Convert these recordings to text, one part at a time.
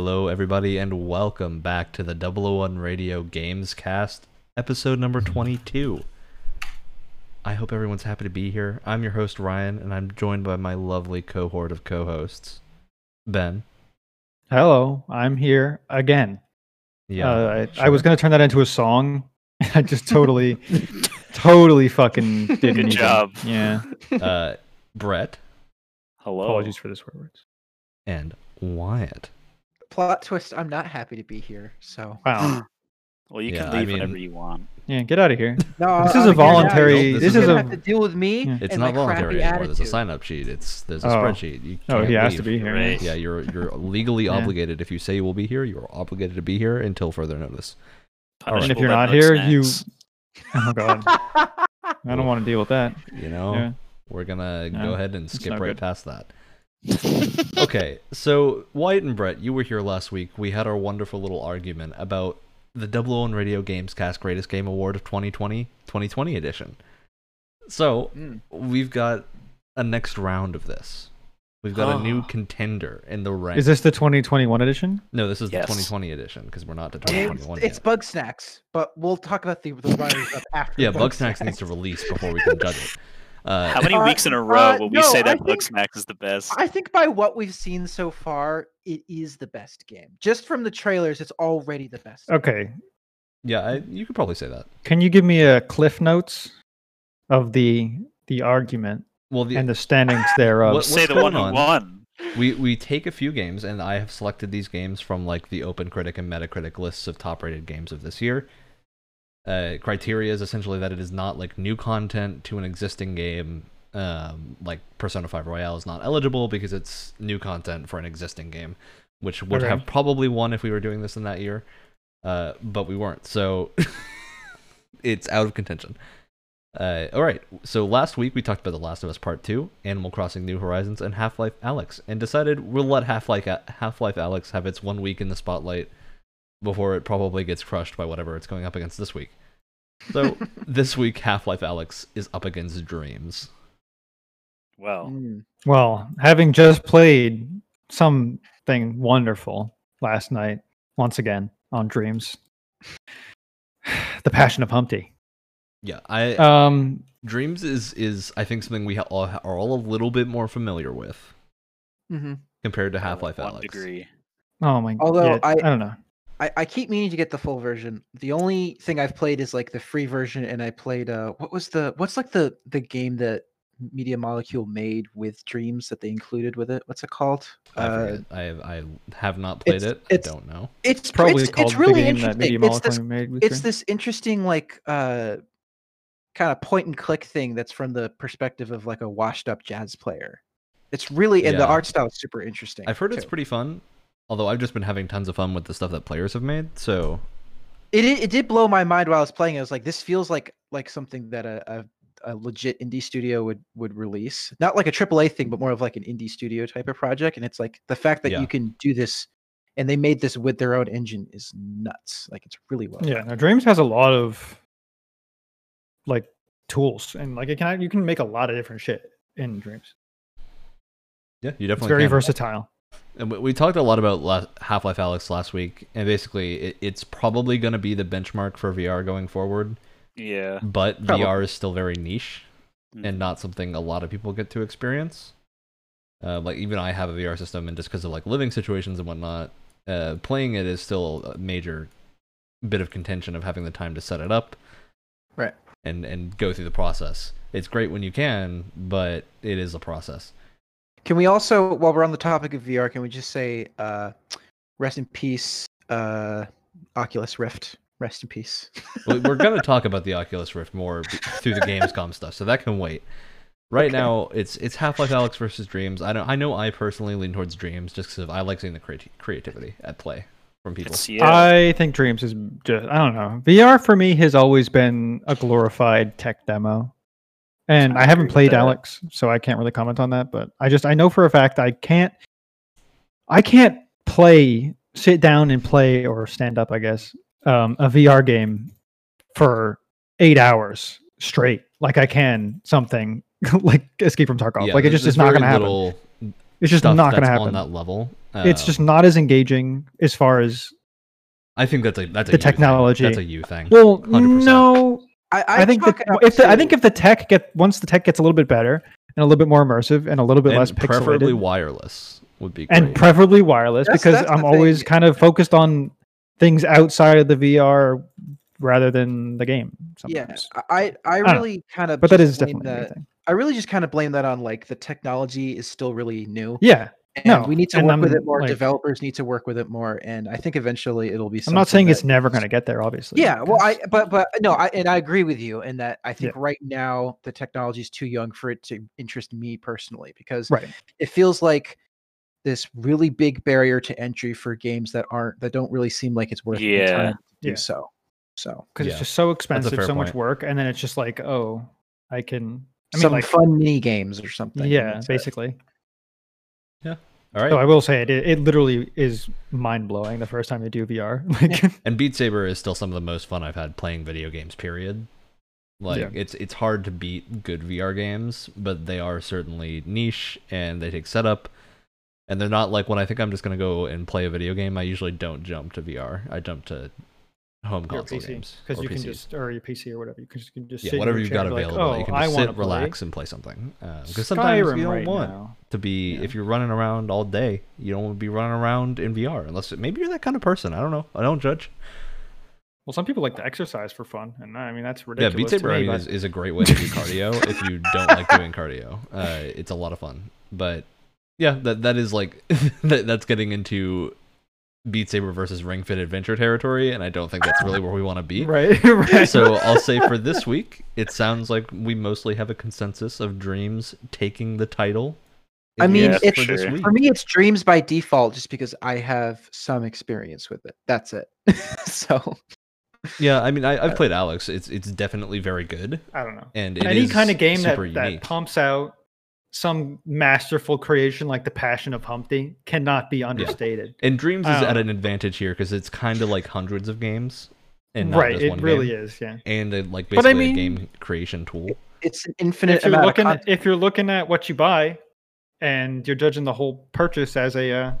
Hello, everybody, and welcome back to the 001 Radio Games Cast, episode number 22. I hope everyone's happy to be here. I'm your host, Ryan, and I'm joined by my lovely cohort of co hosts, Ben. Hello, I'm here again. Yeah. uh, I, I was gonna turn that into a song. I just totally, totally fucking didn't. Good even- job. Yeah. Uh, Brett Hello. Apologies for the swear words. and Wyatt. Plot twist i'm not happy to be here so Wow. Hmm. Well, you Yeah, can I leave mean- whenever you want. Yeah, get out of here. no This I'm is a voluntary- this This is is a- have to deal with me Yeah. It's and not voluntary crappy anymore. There's a sign up sheet. It's There's a Oh. spreadsheet. You Oh, can't he has to be here. Right. Yeah, you're you're legally Yeah. obligated. If you say you will be here, you are obligated to be here until further notice. And if you're not bug here, you. Oh god, I don't want to deal with that. You know, Yeah. we're gonna Yeah, go ahead and skip right good. past that. Okay, so Wyatt and Brett, you were here last week. We had our wonderful little argument about the 001 Radio Games Cast Greatest Game Award of 2020, 2020 edition. So Mm. we've got a next round of this. We've got a new Oh. contender in the rank. Is this the 2021 edition? no, this is Yes. the 2020 edition because we're not to it's, 2021 it's yet. bug snacks but we'll talk about the, the runners up after Yeah, Bug Snacks needs to release before we can judge it. Uh, How many Uh, weeks in a row uh, will we no, say that think- Bug is the best? i think by what we've seen so far it is the best game just from the trailers it's already the best Okay. yeah, I, you could probably say that. Can you give me a cliff notes of the the argument Well, the, and the standings thereof? What- say what's the one going who on? won. we we take a few games, and I have selected these games from like the Open Critic and Metacritic lists of top-rated games of this year. Uh, criteria is essentially that it is not like new content to an existing game. Um, like Persona 5 Royal is not eligible because it's new content for an existing game, which would Okay. have probably won if we were doing this in that year. Uh, but we weren't, so it's out of contention. Uh, all right. So last week we talked about The Last of Us Part Two, Animal Crossing: New Horizons, and Half Life Alyx, and decided we'll let Half Life Half Life Alyx have its one week in the spotlight before it probably gets crushed by whatever it's going up against this week. So this week, Half Life Alyx is up against Dreams. Well, Mm. Well, having just played something wonderful last night, once again on Dreams, the Passion of Humpty. Yeah, I Um, Dreams is is I think something we all are all a little bit more familiar with Mhm. compared to Half Life Alyx. degree. oh my. God! Although yeah, I- I don't know. I, I keep meaning to get the full version. The only thing I've played is like the free version, and I played uh what was the what's like the the game that Media Molecule made with Dreams that they included with it? What's it called? I Uh. I have, I have not played it's- it. I don't know. it's Probably it's, called it's really the game that. Media It's this Molecule made with it's Dreams. this interesting like uh kind of point and click thing that's from the perspective of like a washed up jazz player. It's really and the art style is super interesting. I've heard it's pretty fun. Although I've just been having tons of fun with the stuff that players have made. So It it, it did blow my mind while I was playing. I was like, this feels like like something that a, a a legit indie studio would would release. Not like a AAA thing, but more of like an indie studio type of project. And it's like the fact that Yeah. you can do this and they made this with their own engine is nuts. Like it's really well. Yeah, now Dreams has a lot of like tools and like it can you can make a lot of different shit in Dreams. yeah, you It's definitely very can. versatile. And we- we talked a lot about Half Life Alyx last week, and basically it, it's probably going to be the benchmark for VR going forward. Yeah. But Probably. VR is still very niche Mhm. and not something a lot of people get to experience. Uh, like even I have a VR system, and just because of like living situations and whatnot, uh, playing it is still a major bit of contention of having the time to set it up, Right. and and go through the process. It's great when you can, but it is a process. Can we also, while we're on the topic of VR, can we just say uh rest in peace, uh Oculus Rift. Rest in peace. Well, we're going to talk about the Oculus Rift more through the Gamescom stuff, so that can wait. Right Okay. now, it's it's Half Life Alyx versus Dreams. I don't. I know I personally lean towards Dreams just because I like seeing the creati- creativity at play from people. It's, yeah. I think Dreams is just I don't know. VR for me has always been a glorified tech demo. And I I, haven't played. Alyx, so I can't really comment on that, but I just I know for a fact I can't I can't play sit down and play or stand up, I guess, um, a VR game for 8 hours straight like I can something like Escape from Tarkov. Yeah, like it just is not going to happen. It's just not going to happen. on that level. it's just um, not as engaging as far as I think that's a that's a the you thing. technology. That's a you thing. well, 100%. no. I, I, think chalk that it up if the, I think if the tech get once the tech gets a little bit better and a little bit more immersive and a little bit and less preferably pixelated wireless would be great. and preferably wireless That's- because that's I'm always thing. kind of focused on things outside of the VR rather than the game. yeah, I I know. really kind of but that is definitely that. I really just kind of blame that on like the technology is still really new. Yeah, And No, we need to and work with I'm, it more. like- Developers need to work with it more, and I think eventually it'll be. I'm not something saying it's never going to get there. Obviously. Yeah, well, I but but no, I and I agree with you in that I think Yeah. right now the technology is too young for it to interest me personally because right. it feels like this really big barrier to entry for games that aren't that don't really seem like it's worth the Yeah. time to do Yeah. so. So because Yeah, it's just so expensive, fair so much work, and then it's just like, oh, I can. I mean, some like, fun mini games or something. yeah, uh, basically. it. basically. All right. So I will say it, it literally is mind blowing the first time you do VR. Like, And Beat Saber is still some of the most fun I've had playing video games. Period. Like Yeah. it's it's hard to beat good VR games, but they are certainly niche and they take setup. And they're not like when I think I'm just gonna go and play a video game. I usually don't jump to VR. I jump to home your console PC games because you can just or your PC or whatever you can just, you can just yeah, sit whatever you've got be like, available. oh, you can I just wanna sit, play relax, and play something. Because sometimes Skyrim you don't right want now. to be Yeah. if you're running around all day. You don't want to be running around in VR unless maybe you're that kind of person. I don't know. I don't judge. Well, some people like to exercise for fun, and I mean that's ridiculous. Yeah. Beat Saber I mean, but- is, is a great way to do cardio if you don't like doing cardio. Uh, it's a lot of fun. But yeah, that that is like that, that's getting into Beat Saber versus Ring Fit Adventure territory, and I don't think that's really where we want to be. right, right. So I'll say for this week, it sounds like we mostly have a consensus of Dreams taking the title. I mean, least it's- for sure. For me, it's dreams by default, just because I have some experience with it. That's it. so Yeah, I mean, I, Uh, I've played Alyx. It's it's definitely very good, I don't know. and it Any is kind of game that, super that pumps out some masterful creation like the Passion of Humpty cannot be understated. And Dreams is I don't at an advantage here because it's kind of like hundreds of games, and not right, just it really game. is. Yeah. And uh, like But I basically a game creation tool. it's an infinite If you're amount looking of at, if you're looking at what you buy, and you're judging the whole purchase as a, uh,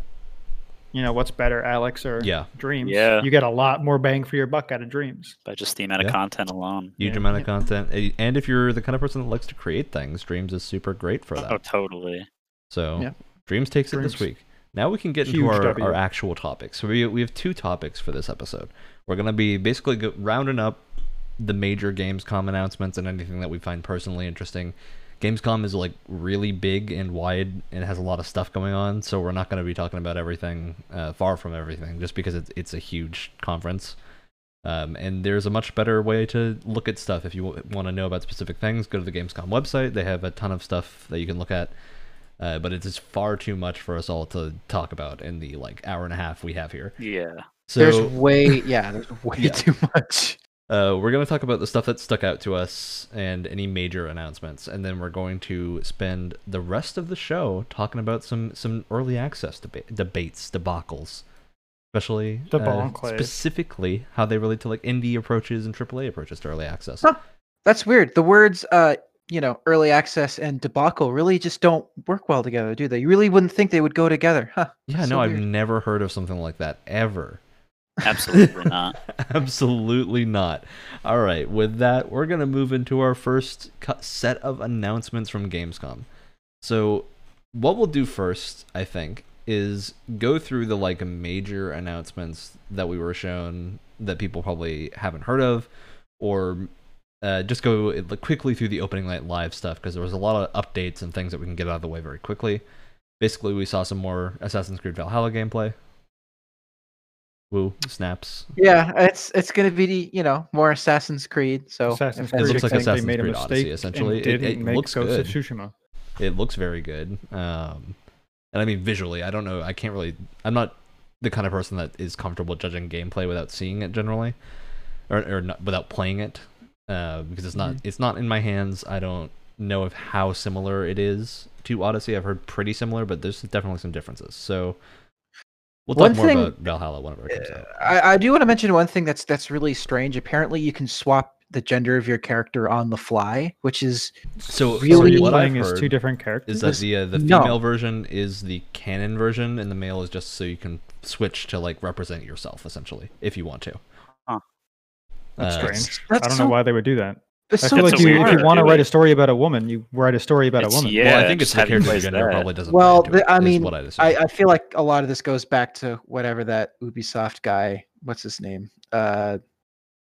you know, what's better, Alyx or Yeah, Dreams? Yeah. You get a lot more bang for your buck out of Dreams. by just the amount of Yeah. content alone. huge Yeah. amount of content. And if you're the kind of person that likes to create things, Dreams is super great for that. Oh, totally. So Yeah. Dreams takes it this week. Now we can get into our, W. our actual topics. So we, we have two topics for this episode. We're going to be basically rounding up the major Gamescom announcements and anything that we find personally interesting. Gamescom is like really big and wide and has a lot of stuff going on, so we're not going to be talking about everything, uh, far from everything, just because it's it's a huge conference. Um, and there's a much better way to look at stuff. If you w- want to know about specific things, go to the Gamescom website. They have a ton of stuff that you can look at. Uh, but it is far too much for us all to talk about in the like hour and a half we have here. Yeah. So there's way, yeah, there's way Yeah. too much. Uh, we're going to talk about the stuff that stuck out to us and any major announcements, and then we're going to spend the rest of the show talking about some some early access deba- debates, debacles, especially uh, specifically how they relate to like indie approaches and AAA approaches to early access. Huh. That's weird. The words, uh, you know, early access and debacle really just don't work well together, do they? You really wouldn't think they would go together, huh? Yeah, So no, I've never heard of something like that ever. Absolutely not. Absolutely not. All right, with that, we're going to move into our first set of announcements from Gamescom. So, what we'll do first, I think, is go through the like major announcements that we were shown that people probably haven't heard of or uh, just go quickly through the opening night live stuff because there was a lot of updates and things that we can get out of the way very quickly. Basically, we saw some more Assassin's Creed Valhalla gameplay. Woo, snaps. Yeah, it's it's gonna be you know more Assassin's Creed. So Assassin's if It Creed looks like think they Assassin's made a Creed Odyssey, essentially. and It- didn't it make looks Ghost good. of Tsushima. It looks very good. Um, and I mean visually, I don't know. I can't really. I'm not the kind of person that is comfortable judging gameplay without seeing it generally, or or not, without playing it, uh, because it's not Mhm. it's not in my hands. I don't know if how similar it is to Odyssey. I've heard pretty similar, but there's definitely some differences. So we'll talk One more thing- about Valhalla whenever it comes out. I, I do want to mention one thing that's that's really strange. Apparently, you can swap the gender of your character on the fly, which is So, Really? so what what I've playing is two different characters. is that the uh, the no. female version is the canon version, and the male is just so you can switch to like represent yourself essentially if you want to. Huh. That's Uh, strange. that's I don't so, know why they would do that. It's I so feel like you, if you want to to write a story about a woman, you write a story about It's- a woman. yeah, well, I think it's just the have him character's play gender that. probably doesn't. Well, play into the- I mean, what I'd. I, I feel like a lot of this goes back to whatever that Ubisoft guy, what's his name, uh,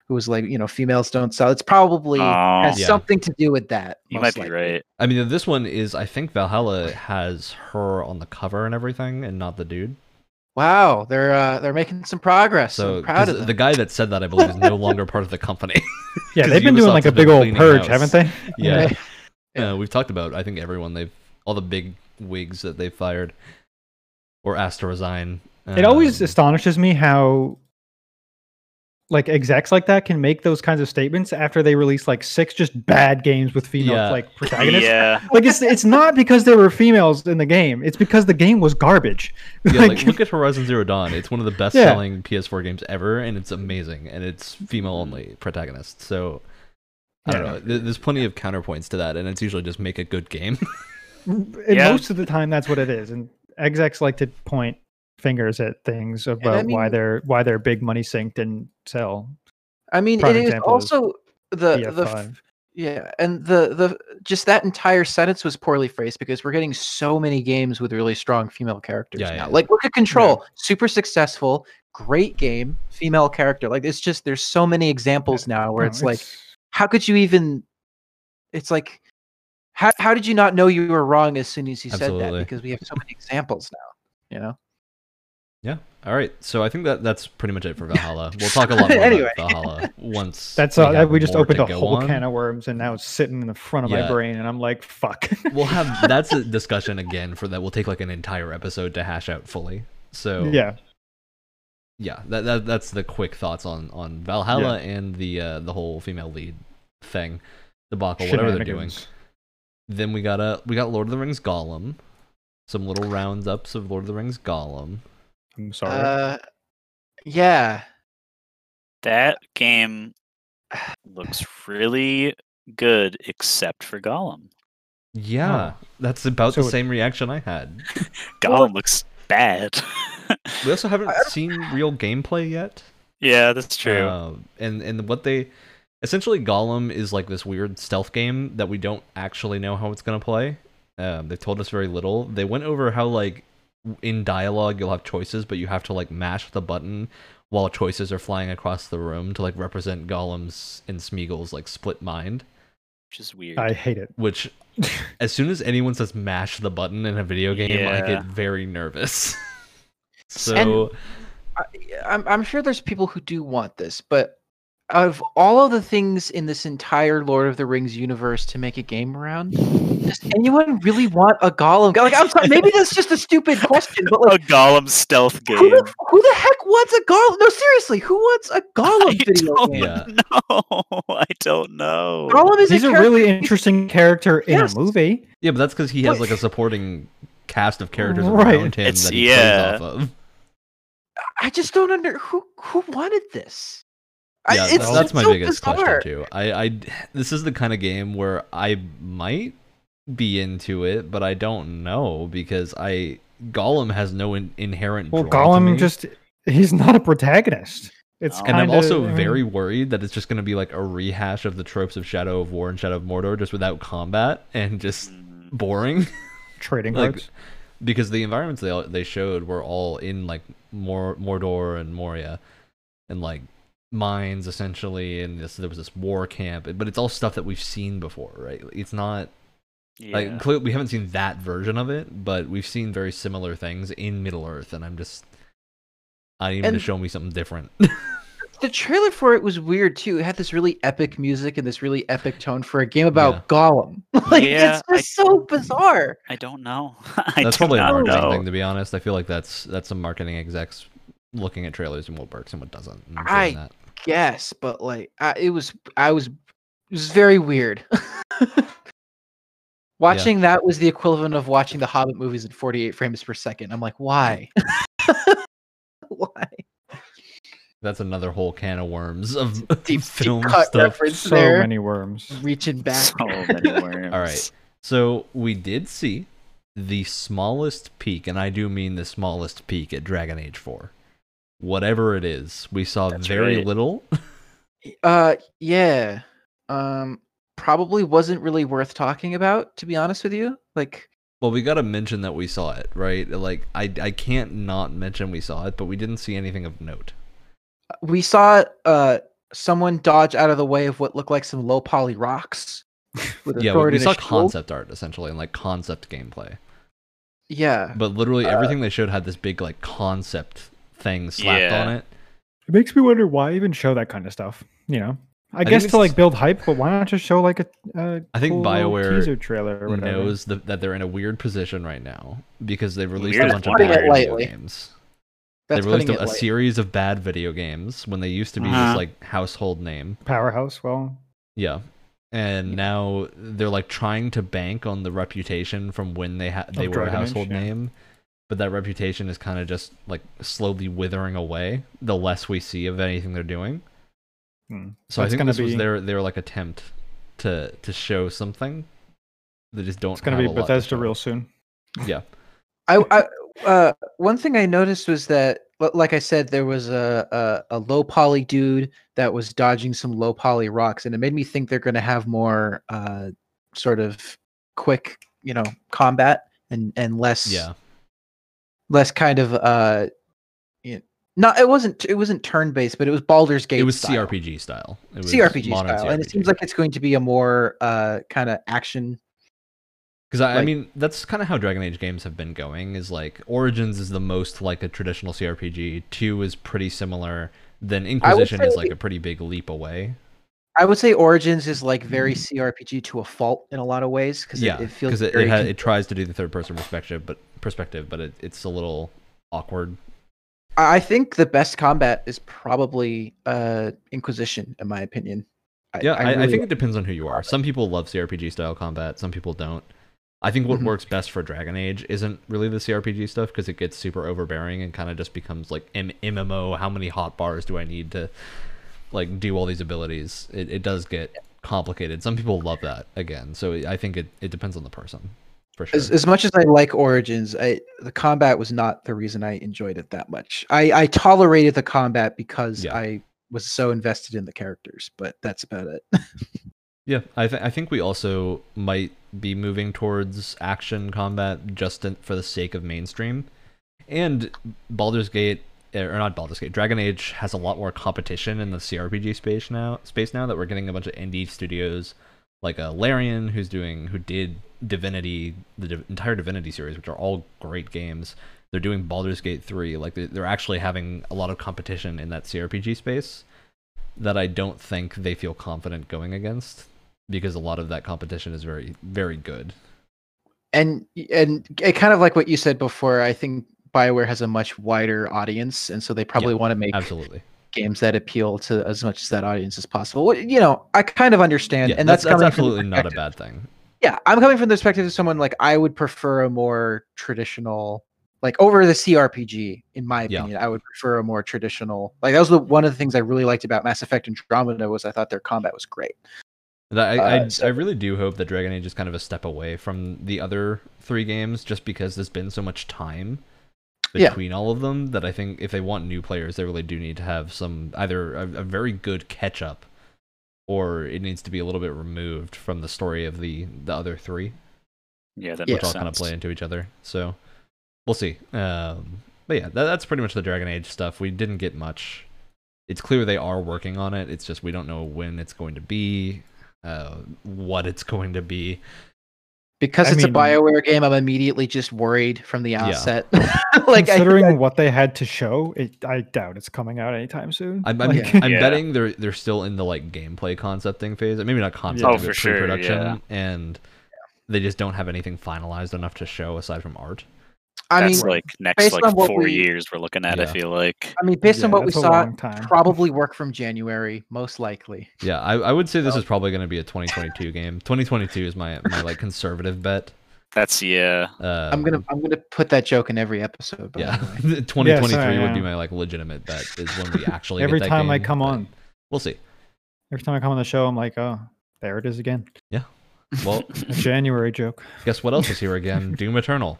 who was like, you know, females don't sell. It's probably Oh. has Yeah. something to do with that. You most might be likely. right. I mean, this one is. I think Valhalla has her on the cover and everything, and not the dude. Wow, they're uh, they're making some progress. So I'm proud 'cause of them. the guy that said that, I believe, is no longer part of the company. yeah, they've been doing like a big old purge, house. haven't they? yeah. Yeah. Uh, we've talked about. I think everyone they've all the big wigs that they've fired or asked to resign. It always Um, astonishes me how like execs like that can make those kinds of statements after they release like six just bad games with female Yeah. like protagonists. Yeah. Like it's it's not because there were females in the game. It's because the game was garbage. yeah, like look at Horizon Zero Dawn. It's one of the best Yeah. selling PS4 games ever, and it's amazing, and it's female only protagonists. So I don't know. There's plenty of counterpoints to that, and it's usually just make a good game. and Yeah. most of the time that's what it is. And execs like to point fingers at things about why mean- their why their big money sink didn't sell. I mean, prime it is also the the f- BF5. yeah, and the the just that entire sentence was poorly phrased because we're getting so many games with really strong female characters Yeah, now. yeah. Like look at Control, super successful, great game, female character. Like it's just there's so many examples now where No, it's like how could you even it's like how, how did you not know you were wrong as soon as you said that because we have so many examples now you know yeah. All right. So I think that that's pretty much it for Valhalla. We'll talk a lot more Anyway. about Valhalla once. that's we uh, have we just more opened to a whole on. can of worms and now it's sitting in the front of Yeah. my brain and I'm like fuck. We'll have that's a discussion again for that. We'll take like an entire episode to hash out fully. So yeah. yeah, that, that that's the quick thoughts on on Valhalla and the uh, the whole female lead thing, debacle, whatever they're doing. Then we got a we got Lord of the Rings Gollum, some little rounds ups of Lord of the Rings Gollum. I'm sorry. uh yeah That game looks really good, except for Gollum. Yeah, that's about So the it- same reaction I had. Gollum looks bad. We also haven't seen real gameplay yet. yeah, that's true. Uh, and and what they essentially Gollum is like this weird stealth game that we don't actually know how it's gonna play. Um, they've told us very little. They went over how like in dialogue you'll have choices, but you have to like mash the button while choices are flying across the room to like represent Gollum's and Smeagol's like split mind. which is weird. I hate it. Which, as soon as anyone says mash the button in a video game, I get very nervous. so I, I'm, I'm sure there's people who do want this, but out of all of the things in this entire Lord of the Rings universe to make a game around, does anyone really want a Gollum? Like, I'm sorry, maybe that's just a stupid question, but a like, Gollum stealth game. who the, who the heck wants a Gollum? No, seriously, who wants a Gollum video don't game? Yeah. know. I don't know. Gollum is He's a character- really interesting character in Yes. a movie. yeah, but that's because he has like a supporting cast of characters Right. around him It's- that he yeah. plays off of. I just don't under who who wanted this. I- Yeah, it's, that's, that's my so biggest bizarre. question too. I, I, this is the kind of game where I might be into it, but I don't know because I Gollum has no in, inherent. Well, draw. Gollum just he's not a protagonist. It's No. And kind I'm of also very worried that it's just going to be like a rehash of the tropes of Shadow of War and Shadow of Mordor, just without combat and just Mm, boring. trading like cards. because the environments they they showed were all in like Mor- Mordor and Moria, and like mines essentially, and this there was this war camp, but it's all stuff that we've seen before, right? It's not Yeah. like clearly we haven't seen that version of it, but we've seen very similar things in Middle Earth, and I'm just I need him to show me something different. The trailer for it was weird too. It had this really epic music and this really epic tone for a game about Yeah. Gollum. like Yeah, it's just so bizarre. I don't know. I that's do probably a not marketing know. thing, to be honest. I feel like that's that's some marketing execs looking at trailers and what works and what doesn't. and I- that. Yes, but like I, it was I was it was very weird. Watching that was the equivalent of watching the Hobbit movies in 48 frames per second. I'm like, why? why? That's another whole can of worms of Deep, deep film cut stuff. reference So there. many worms. Reaching back. So many worms. All right. So we did see the smallest peek, and I do mean the smallest peek at Dragon Age 4. Whatever it is, we saw That's very right. little. Uh, yeah. Um, probably wasn't really worth talking about, to be honest with you. Like, well, we got to mention that we saw it, right? Like, I, I can't not mention we saw it, but we didn't see anything of note. we saw uh someone dodge out of the way of what looked like some low poly rocks. Yeah, we, we saw concept art essentially and like concept gameplay. Yeah. But literally Uh, everything they showed had this big like concept thing slapped Yeah. on it. It makes me wonder why even show that kind of stuff. You know, I, think guess to like build hype, but why not just show like a, a I think cool little BioWare teaser trailer or whatever? knows the, that they're in a weird position right now because they've released Weird a bunch of bad video games. That's they released a, a series of bad video games when they used to be Uh-huh. this like household name. Powerhouse. Well, Yeah. And now they're like trying to bank on the reputation from when they ha- they Of were a Dragon Age, household yeah. name, but that reputation is kind of just like slowly withering away the less we see of anything they're doing. hmm. So I think gonna this was their their like attempt to to show something. They just don't. it's gonna have be a lot to Bethesda real soon. Yeah. I, I uh one thing I noticed was that li- like I said there was a, a a low poly dude that was dodging some low poly rocks and it made me think they're going to have more uh sort of quick, you know, combat and and less Yeah. Less kind of uh you know, not it wasn't it wasn't turn based but it was Baldur's Gate It was style. CRPG style. It was CRPG style and it seems like it's going to be a more uh kind of action Because I, I mean, that's kind of how Dragon Age games have been going. Is like Origins is the most like a traditional CRPG. Two is pretty similar. Then Inquisition is like a pretty big leap away. I would say Origins is like very CRPG to a fault in a lot of ways because yeah, it, it feels because it, it, it tries to do the third person perspective, but perspective, but it, it's a little awkward. I I think the best combat is probably uh Inquisition, in my opinion. I, Yeah, I, I, really think it depends on who you are. Some people love CRPG style combat. Some people don't. I think what Mhm. works best for Dragon Age isn't really the CRPG stuff because it gets super overbearing and kind of just becomes like M- MMO. How many hot bars do I need to like do all these abilities? It, it does get complicated. Some people love that again. So I think it, it depends on the person for sure. as, as much as I like Origins, I the combat was not the reason I enjoyed it that much. I, I tolerated the combat because Yeah. I was so invested in the characters, but that's about it. Yeah, I, th- I think we also might be moving towards action combat just in, for the sake of mainstream. And Baldur's Gate, eh, or not Baldur's Gate, Dragon Age has a lot more competition in the CRPG space now. Space now that we're getting a bunch of indie studios like a Larian, who's doing, who did Divinity, the entire Divinity series, which are all great games. They're doing Baldur's Gate 3. Like they- they're actually having a lot of competition in that CRPG space that I don't think they feel confident going against because a lot of that competition is very very good. and and it kind of like what you said before. I think Bioware has a much wider audience, and so they probably want to make Absolutely. Games that appeal to as much as that audience as possible. You know, I kind of understand, Yeah, and that's, that's, that's coming from the absolutely not a bad thing. Yeah, I'm coming from the perspective of someone like I would prefer a more traditional, like over the CRPG. In my Yeah. opinion, I would prefer a more traditional. Like that was the one of the things I really liked about Mass Effect and Andromeda was I thought their combat was great. I, I, Uh, so- I really do hope that Dragon Age is kind of a step away from the other three games just because there's been so much time Yeah. between all of them that I think if they want new players, they really do need to have some either a, a very good catch up or it needs to be a little bit removed from the story of the, the other three. Yeah, that which makes all kind of play into each other. So we'll see. Um, but yeah, that, that's pretty much the Dragon Age stuff. We didn't get much. It's clear they are working on it. It's just we don't know when it's going to be, uh, what it's going to be. Because I it's mean- a Bioware game, I'm immediately just worried from the Yeah. outset. like Considering I, what they had to show, it, I doubt it's coming out anytime soon. I'm, I'm, Like, I'm Yeah. betting they're they're still in the like gameplay concepting phase. Maybe not concepting, Oh, but for sure, pre-production, yeah. and they just don't have anything finalized enough to show aside from art. I That's mean, like next like four we- years we're looking at. I Yeah. feel like. I mean, based on what we saw, probably work from January, most likely. Yeah, I, I would say this is probably going to be a 2022 game. 2022 is my my like conservative bet. That's yeah. Um, I'm gonna I'm gonna put that joke in every episode. Yeah, 2023 yeah. would be my like legitimate bet is when we actually Every get that time I come on. We'll see. Every time I come on the show, I'm like, oh, there it is again. Yeah. Well, A January joke. guess what else is here again? Doom Eternal.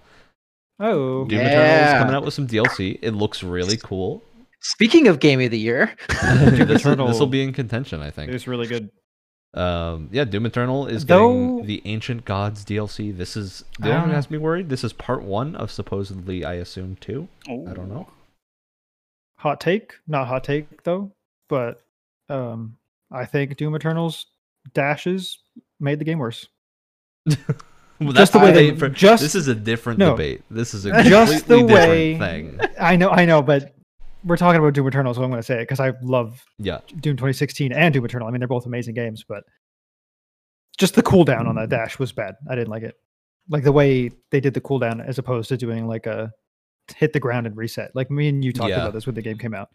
Oh, Doom Eternal is coming out with some DLC. It looks really cool. Speaking of game of the year, doom this will be in contention, I think. It's really good. Um, yeah, Doom Eternal is Though- getting the Ancient Gods DLC. This is the I only don't thing that has me worried. This is part one of supposedly, I assume, two. I don't know. Hot take, not hot take though, but um, I think Doom Eternal's dashes made the game worse. Well, Just the way they- for- just- this is a different no. debate. This is a Just completely the way- different thing. I know, I know, but we're talking about Doom Eternal, so I'm going to say it because I love Yeah, Doom 2016 and Doom Eternal. I mean, they're both amazing games, but just the cooldown on that mm. dash was bad. I didn't like it. Like the way they did the cooldown as opposed to doing like a hit the ground and reset. Like me and you talked Yeah. about this when the game came out.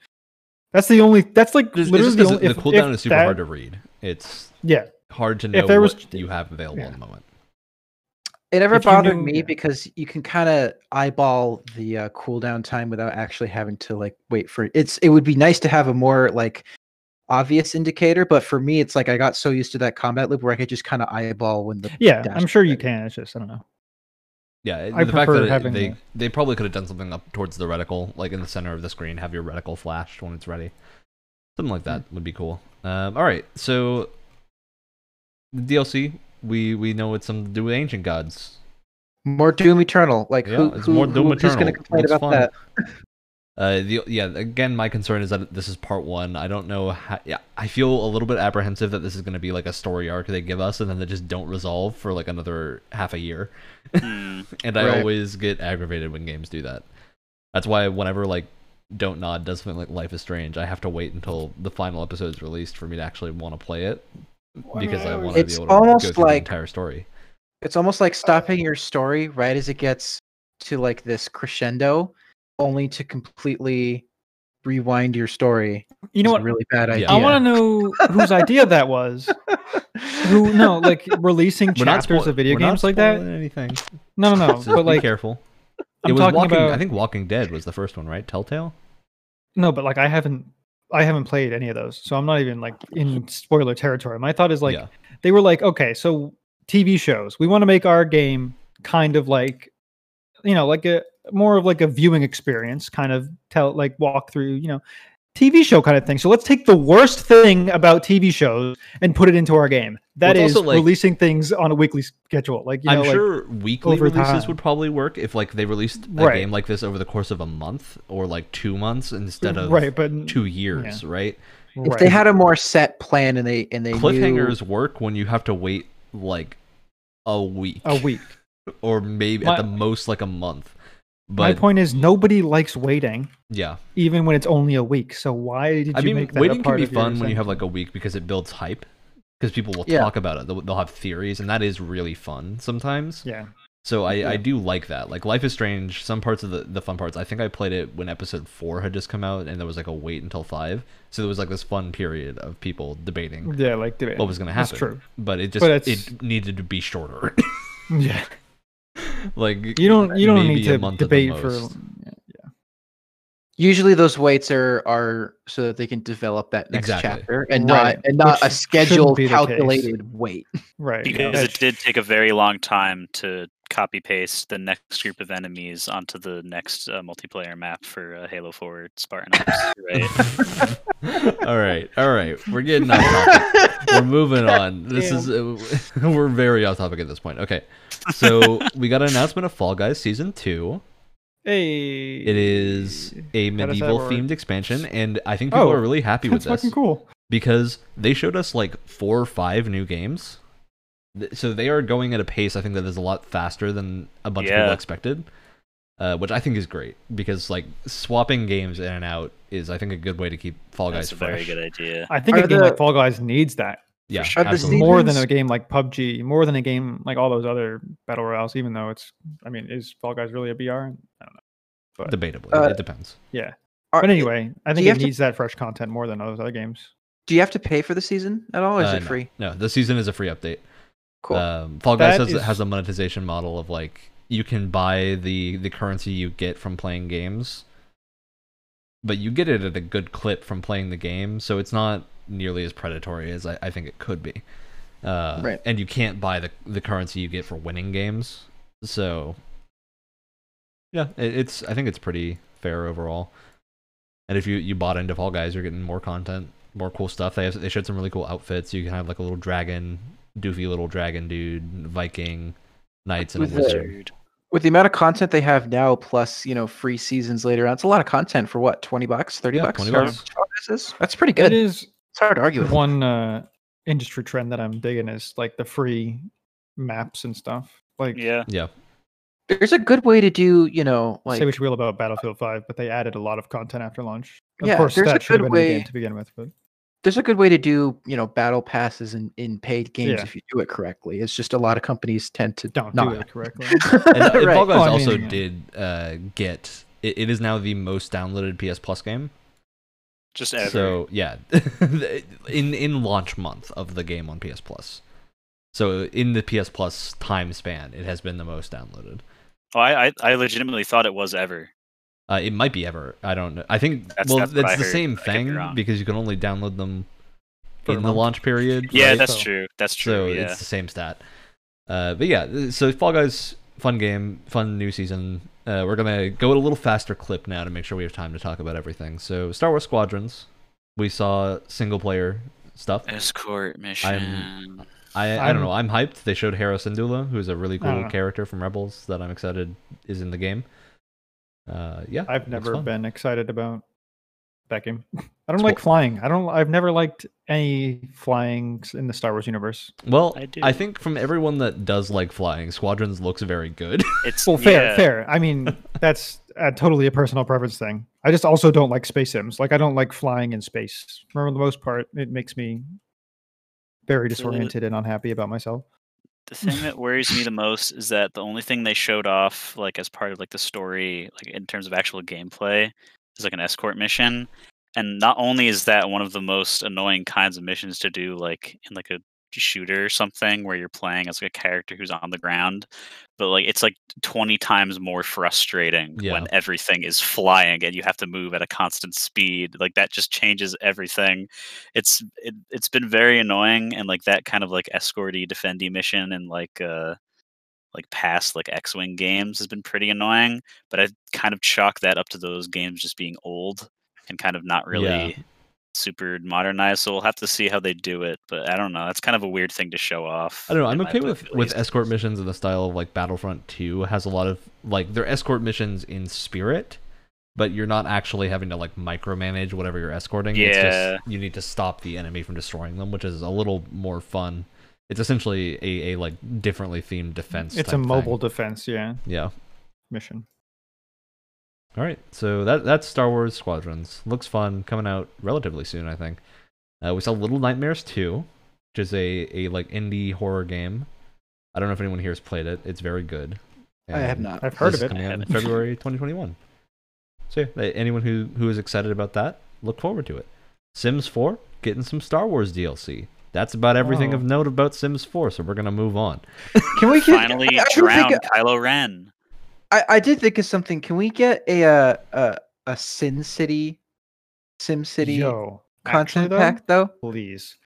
That's the only. That's like literally the, only, the if, cooldown if is super that- hard to read. It's Yeah, hard to know if there was- what you have available yeah. in the moment. It never If bothered knew- me yeah. because you can kind of eyeball the uh, cooldown time without actually having to like wait for it's. It would be nice to have a more like obvious indicator, but for me, it's like I got so used to that combat loop where I could just kind of eyeball when the yeah. I'm sure you ready. can. It's just I don't know. Yeah, I the fact prefer that having they the- they probably could have done something up towards the reticle, like in the center of the screen, have your reticle flashed when it's ready. Something like that would be cool. Um, all right, so the DLC we we know it's something to do with ancient gods. More Doom Eternal. Like Yeah, who, it's who, more Doom who- who's going to Eternal. complain Looks about fun. that? Uh, the yeah, again, my concern is that this is part one. I don't know. How, yeah, I feel a little bit apprehensive that this is going to be like a story arc they give us, and then they just don't resolve for like another half a year. Hmm. and I always get aggravated when games do that. That's why whenever like Don't Nod does something like Life is Strange, I have to wait until the final episode is released for me to actually want to play it because I want to be It's able to go almost through the like- entire story. It's almost like stopping your story right as it gets to like this crescendo, only to completely rewind your story. You know what? a really bad Yeah. idea. I want to know whose idea that was. Who no, like releasing We're not chapters spoil- of video we're not games like that. Anything? No, no, no. So but be like, careful. I'm it was talking Walking. about. I think Walking Dead was the first one, right? Telltale. No, but like I haven't I haven't played any of those. So I'm not even like in spoiler territory. My thought is like yeah. they were like, okay, so TV shows. We want to make our game kind of like you know, like a more of like a viewing experience, kind of tell like walk through, you know, TV show kind of thing. So let's take the worst thing about TV shows and put it into our game. That it's is like- releasing things on a weekly schedule. Like you know, I'm like, sure weekly releases time. would probably work if like they released a Right. game like this over the course of a month or like two months instead of right, but two years, right? If right. they had a more set plan and they and they knew- Cliffhangers work when you have to wait like a week a week. or maybe My- at the most like a month. My point is nobody likes waiting. yeah, even when it's only a week. So why did you I mean, make that waiting a can part be fun when you have like a week because it builds hype. Because people will Yeah. talk about it, they'll, they'll have theories, and that is really fun sometimes. yeah. So I, I do like that. Like Life is Strange, some parts of the, the fun parts. I think I played it when episode four had just come out, and there was like a wait until five. So there was like this fun period of people debating Yeah, like debate. what was going to happen. That's true. But it just But it needed to be shorter. Yeah, like you don't you don't need to month at the debate for. Yeah, usually those waits are are so that they can develop that next Exactly. chapter and Right, not and not a which shouldn't scheduled be the case. calculated wait. right. because that- it did take a very long time to copy paste the next group of enemies onto the next uh, multiplayer map for uh, Halo 4 Spartan Ops, right? all right, all right. We're getting off topic. We're moving on. This is uh, we're very off topic at this point. Okay, so we got an announcement of Fall Guys season two. Hey, It is a How does that medieval themed expansion, and I think people Oh, are really happy with That's this fucking cool. because they showed us like four or five new games. Th- So they are going at a pace I think that is a lot faster than a bunch of people expected, uh, which I think is great because like swapping games in and out is I think a good way to keep Fall Guys That's a fresh. very good idea. I think Are a game the- like Fall Guys needs that Yeah, Are the absolutely. more than a game like PUBG, more than a game like all those other battle royales. Even though it's, I mean, is Fall Guys really a BR? I don't know. But Debatably, Uh, it depends. yeah. Are- But anyway, I think you it have to- needs that fresh content more than those other games. Do you have to pay for the season at all? Or is Uh, it no. free? No, the season is a free update. Cool. Um, Fall Guys has, is- has a monetization model of like you can buy the the currency you get from playing games, but you get it at a good clip from playing the game, so it's not nearly as predatory as I, I think it could be. Uh, Right. And you can't buy the the currency you get for winning games, so yeah, it, it's I think it's pretty fair overall. And if you you bought into Fall Guys, you're getting more content, more cool stuff. They have, they showed some really cool outfits. You can have like a little dragon, doofy little dragon dude, Viking, knights, and a With the- wizard. Dude. With the amount of content they have now, plus you know free seasons later on, it's a lot of content for what twenty bucks, thirty Yeah, bucks. 20 bucks. Is? That's pretty good. It is. It's hard to argue with. one uh, industry trend that I'm digging is like the free maps and stuff. Like, Yeah. Yeah, There's a good way to do, you know, like say what you will about Battlefield 5, but they added a lot of content after launch. Of Yeah, course, there's a that should have good been way- to begin with, but there's a good way to do, you know, battle passes in, in paid games Yeah. if you do it correctly. It's just a lot of companies tend to don't not. do it correctly. and, and Right. Fall Guys Oh, I also mean, did uh, get. It, it is now the most downloaded PS Plus game. Just ever. So yeah, in in launch month of the game on PS Plus. So in the PS Plus time span, it has been the most downloaded. Oh, I, I I legitimately thought it was ever. Uh, it might be ever. I don't know. I think That's- well, that's what it's the heard. same I could be thing because you can only download them For in the launch period. Yeah, right? that's So- true. That's so true. yeah. it's the same stat. Uh, but yeah, so Fall Guys, fun game, fun new season. Uh, we're gonna go at a little faster clip now to make sure we have time to talk about everything. So Star Wars Squadrons, we saw single player stuff. Escort mission. I, I I'm- don't know. I'm hyped. They showed Hera Syndulla, who's a really cool character from Rebels that I'm excited is in the game. Uh, yeah, I've never been excited about that game. I don't It's like cool. flying. I don't. I've never liked any flying in the Star Wars universe. Well, I I, think from everyone that does like flying, Squadrons looks very good. It's Well, fair, yeah. fair. I mean, that's uh, totally a personal preference thing. I just also don't like space sims. Like, I don't like flying in space. For the most part, it makes me very disoriented and unhappy about myself. The thing that worries me the most is that the only thing they showed off, like as part of like the story, like in terms of actual gameplay, is like an escort mission. And not only is that one of the most annoying kinds of missions to do, like in like a shooter or something where you're playing as like a character who's on the ground, but like it's like 20 times more frustrating Yeah. when everything is flying and you have to move at a constant speed. Like that just changes everything it's it, it's been very annoying and like that kind of like escorty defendy mission and like uh like past like x-wing games has been pretty annoying but i kind of chalk that up to those games just being old and kind of not really super modernized so we'll have to see how they do it but i don't know that's kind of a weird thing to show off I don't know. I'm okay with with escort missions in the style of like Battlefront 2 has a lot of like they're escort missions in spirit, but you're not actually having to like micromanage whatever you're escorting. It's Yeah. just you need to stop the enemy from destroying them, which is a little more fun. It's essentially a, a like differently themed mm, defense. It's a type thing. mobile defense, yeah, Yeah. mission. All right. So that that's Star Wars Squadrons. Looks fun. Coming out relatively soon, I think. Uh, we saw Little Nightmares 2, which is a, a like indie horror game. I don't know if anyone here has played it. It's very good. I have not. I've heard of it. Coming out in. February 2021. So yeah, anyone who who is excited about that, look forward to it. Sims 4 getting some Star Wars DLC. That's about everything Oh. of note about Sims 4. So we're gonna move on. Can we get finally I, I, did think, kylo ren I, I did think of something. Can we get a uh, a a Sin City, Sim City Yo, actually, content though, pack though? please,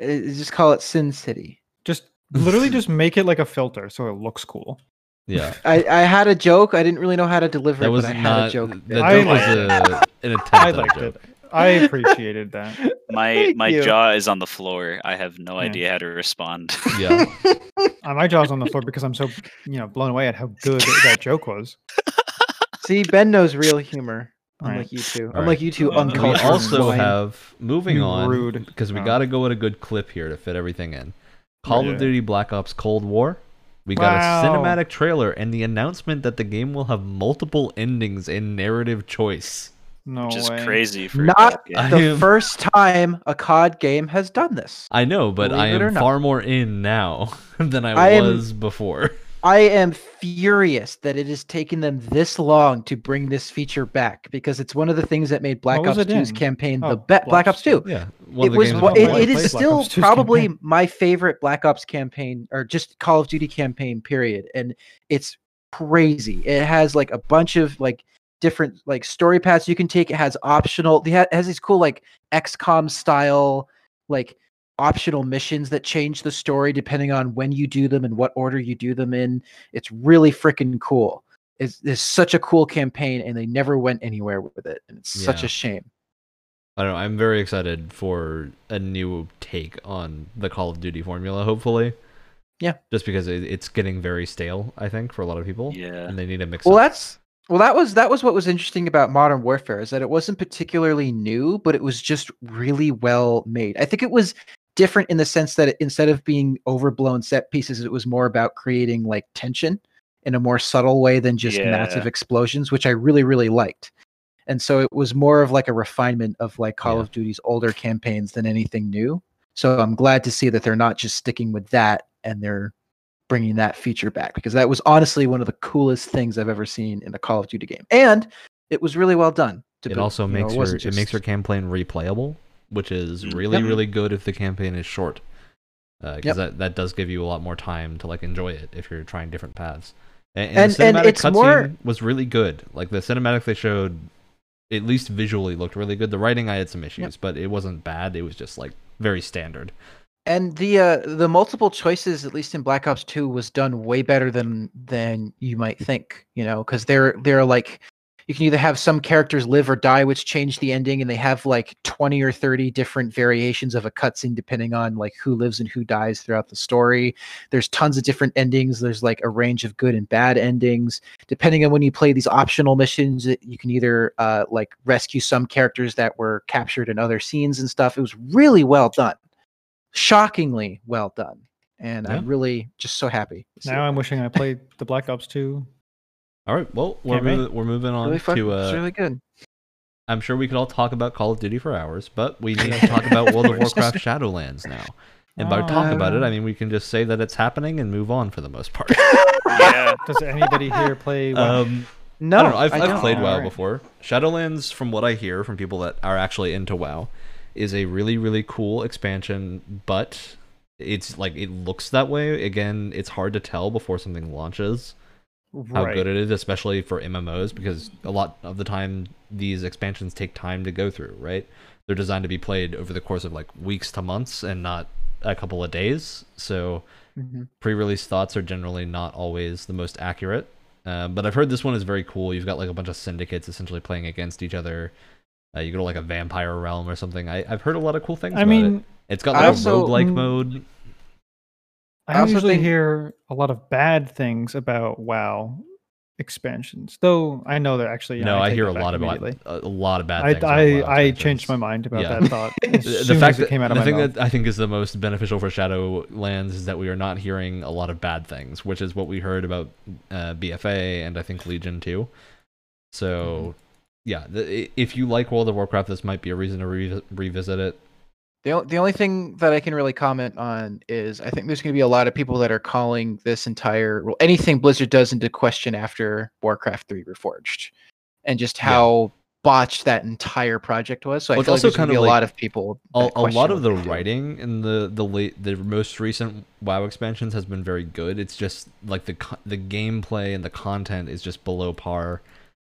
Uh, Just call it Sin City. just literally just make it like a filter so it looks cool. Yeah. I, I had a joke. I didn't really know how to deliver That it, was but I had not a joke. the I joke was a, an attempt I at a liked joke. it. I appreciated that. my Thank my you. jaw is on the floor i have no Yeah. idea how to respond Yeah. Uh, my jaw's on the floor because I'm so you know blown away at how good that joke was. See, Ben knows real humor. Right. Unlike you two. All Unlike right. you two We We also have moving on rude. because we Oh. got to go with a good clip here to fit everything in. Call Yeah. of Duty Black Ops Cold War. We got Wow. a cinematic trailer and the announcement that the game will have multiple endings in narrative choice. No which is way. crazy for Not COD game. The am- first time a COD game has done this. I know, but I Believe it or am not. far more in now than I, I am- was before. I am furious that it has taken them this long to bring this feature back because it's one of the things that made Black Ops it 2's in? campaign Oh, the best. Black Black Ops 2. Yeah. one it was games wa- we I it, it is still probably campaign. my favorite Black Ops campaign or just Call of Duty campaign period and it's crazy. It has like a bunch of like different like story paths you can take. It has optional it has these cool like XCOM style like optional missions that change the story depending on when you do them and what order you do them in. It's really freaking cool. It's, it's such a cool campaign and they never went anywhere with it. And it's such a shame. I don't know. I'm very excited for a new take on the Call of Duty formula. Hopefully. Yeah. Just because it's getting very stale, I think, for a lot of people, Yeah. and they need a mix. Well, up. that's well, that was that was what was interesting about Modern Warfare is that it wasn't particularly new, but it was just really well made. I think it was different in the sense that it, instead of being overblown set pieces, it was more about creating like tension in a more subtle way than just massive explosions, which I really really liked. And so it was more of like a refinement of like Call Yeah. of Duty's older campaigns than anything new. So I'm glad to see that they're not just sticking with that and they're bringing that feature back because that was honestly one of the coolest things I've ever seen in a Call of Duty game, and it was really well done. to it boot. also You know, makes your wasn't it makes your campaign replayable, which is Mm. really Yep. really good if the campaign is short. Because Yep. that, that does give you a lot more time to like enjoy it if you're trying different paths. And, And- the cinematic cutscene more- was really good. Like the cinematic they showed, at least visually looked really good. The writing I had some issues, but it wasn't bad. It was just like very standard. And the uh, the multiple choices, at least in Black Ops Two, was done way better than than you might think. You know, because they're they're like you can either have some characters live or die, which change the ending, and they have like twenty or thirty different variations of a cutscene depending on like who lives and who dies throughout the story. There's tons of different endings. There's like a range of good and bad endings. Depending on when you play these optional missions, you can either uh, like rescue some characters that were captured in other scenes and stuff. It was really well done, shockingly well done, and Yeah. I'm really just so happy. Now. I'm wishing I played the Black Ops 2. All right, well we're Campaign? moving, we're moving on really fun. to it's uh, really good. I'm sure we could all talk about Call of Duty for hours, but we need to talk about World of Warcraft Shadowlands now. And by talk about it, I mean we can just say that it's happening and move on for the most part. yeah. Does anybody here play? WoW? um, No, I don't know. I've, I I've played WoW Alright. before. Shadowlands, from what I hear from people that are actually into WoW, is a really really cool expansion, but it's like it looks that way. Again, it's hard to tell before something launches how right. good it is, especially for MMOs, because a lot of the time these expansions take time to go through. Right? They're designed to be played over the course of like weeks to months, and not a couple of days. So Mhm. pre-release thoughts are generally not always the most accurate. Uh, but I've heard this one is very cool. You've got like a bunch of syndicates essentially playing against each other. Uh, you go to like a vampire realm or something. I, I've heard a lot of cool things. I about mean, it. it's got I like also- a roguelike mm, mode. I, I usually think- hear a lot of bad things about WoW expansions, though I know that actually. no, I take hear a lot about immediately. a, a lot of bad I things. about I, WoW I changed my mind about Yeah. that thought the, the fact as it that came out of the my thing mouth. that I think is the most beneficial for Shadowlands is that we are not hearing a lot of bad things, which is what we heard about uh, BFA and I think Legion too. So, yeah, the, if you like World of Warcraft, this might be a reason to re- revisit it. The, the only thing that I can really comment on is I think there's going to be a lot of people that are calling this entire well, anything Blizzard does into question after Warcraft 3 Reforged and just Yeah. how botched that entire project was. So Well, it's feel like also there's going kind to be of a like lot of people. A, a lot of the writing in the the late the most recent WoW expansions has been very good. It's just like the the gameplay and the content is just below par,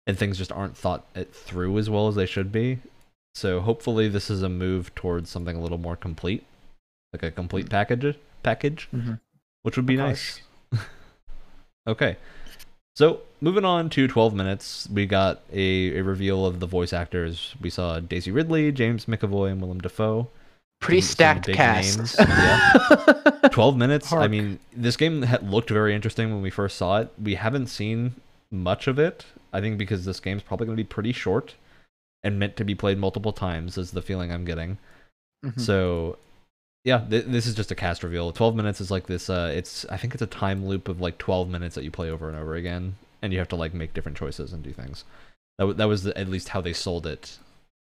and things just aren't thought it through as well as they should be. So hopefully this is a move towards something a little more complete, like a complete package package, Mhm. which would be nice. okay. So moving on to 12 minutes, we got a, a reveal of the voice actors. We saw Daisy Ridley, James McAvoy, and Willem Dafoe. Pretty some- some stacked big cast. names, yeah. 12 minutes. I mean, this game had looked very interesting when we first saw it. We haven't seen much of it. I think because this game's probably going to be pretty short and meant to be played multiple times, is the feeling I'm getting. Mhm. So, yeah, th- this is just a cast reveal. 12 minutes is like this. Uh, it's I think it's a time loop of like 12 minutes that you play over and over again, and you have to like make different choices and do things. That w- that was the, at least how they sold it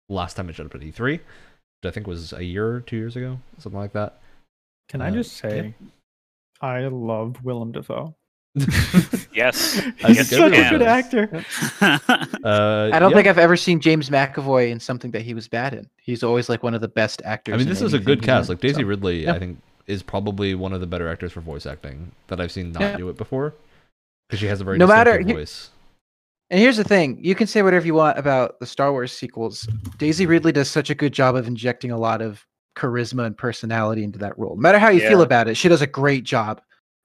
last time it showed up at E3, which I think was a year or two years ago, something like that. Can I Uh, just say, I love Willem Dafoe. Yes. I He's such a good actor. Uh, I don't yeah. think I've ever seen James McAvoy in something that he was bad in. He's always like one of the best actors. I mean, this is a good cast. in, Like Daisy so. Ridley, Yeah. I think is probably one of the better actors for voice acting that I've seen not Yeah. do it before. Because she has a very No matter- voice. And here's the thing: you can say whatever you want about the Star Wars sequels. Daisy Ridley does such a good job of injecting a lot of charisma and personality into that role. No matter how you feel about it, she does a great job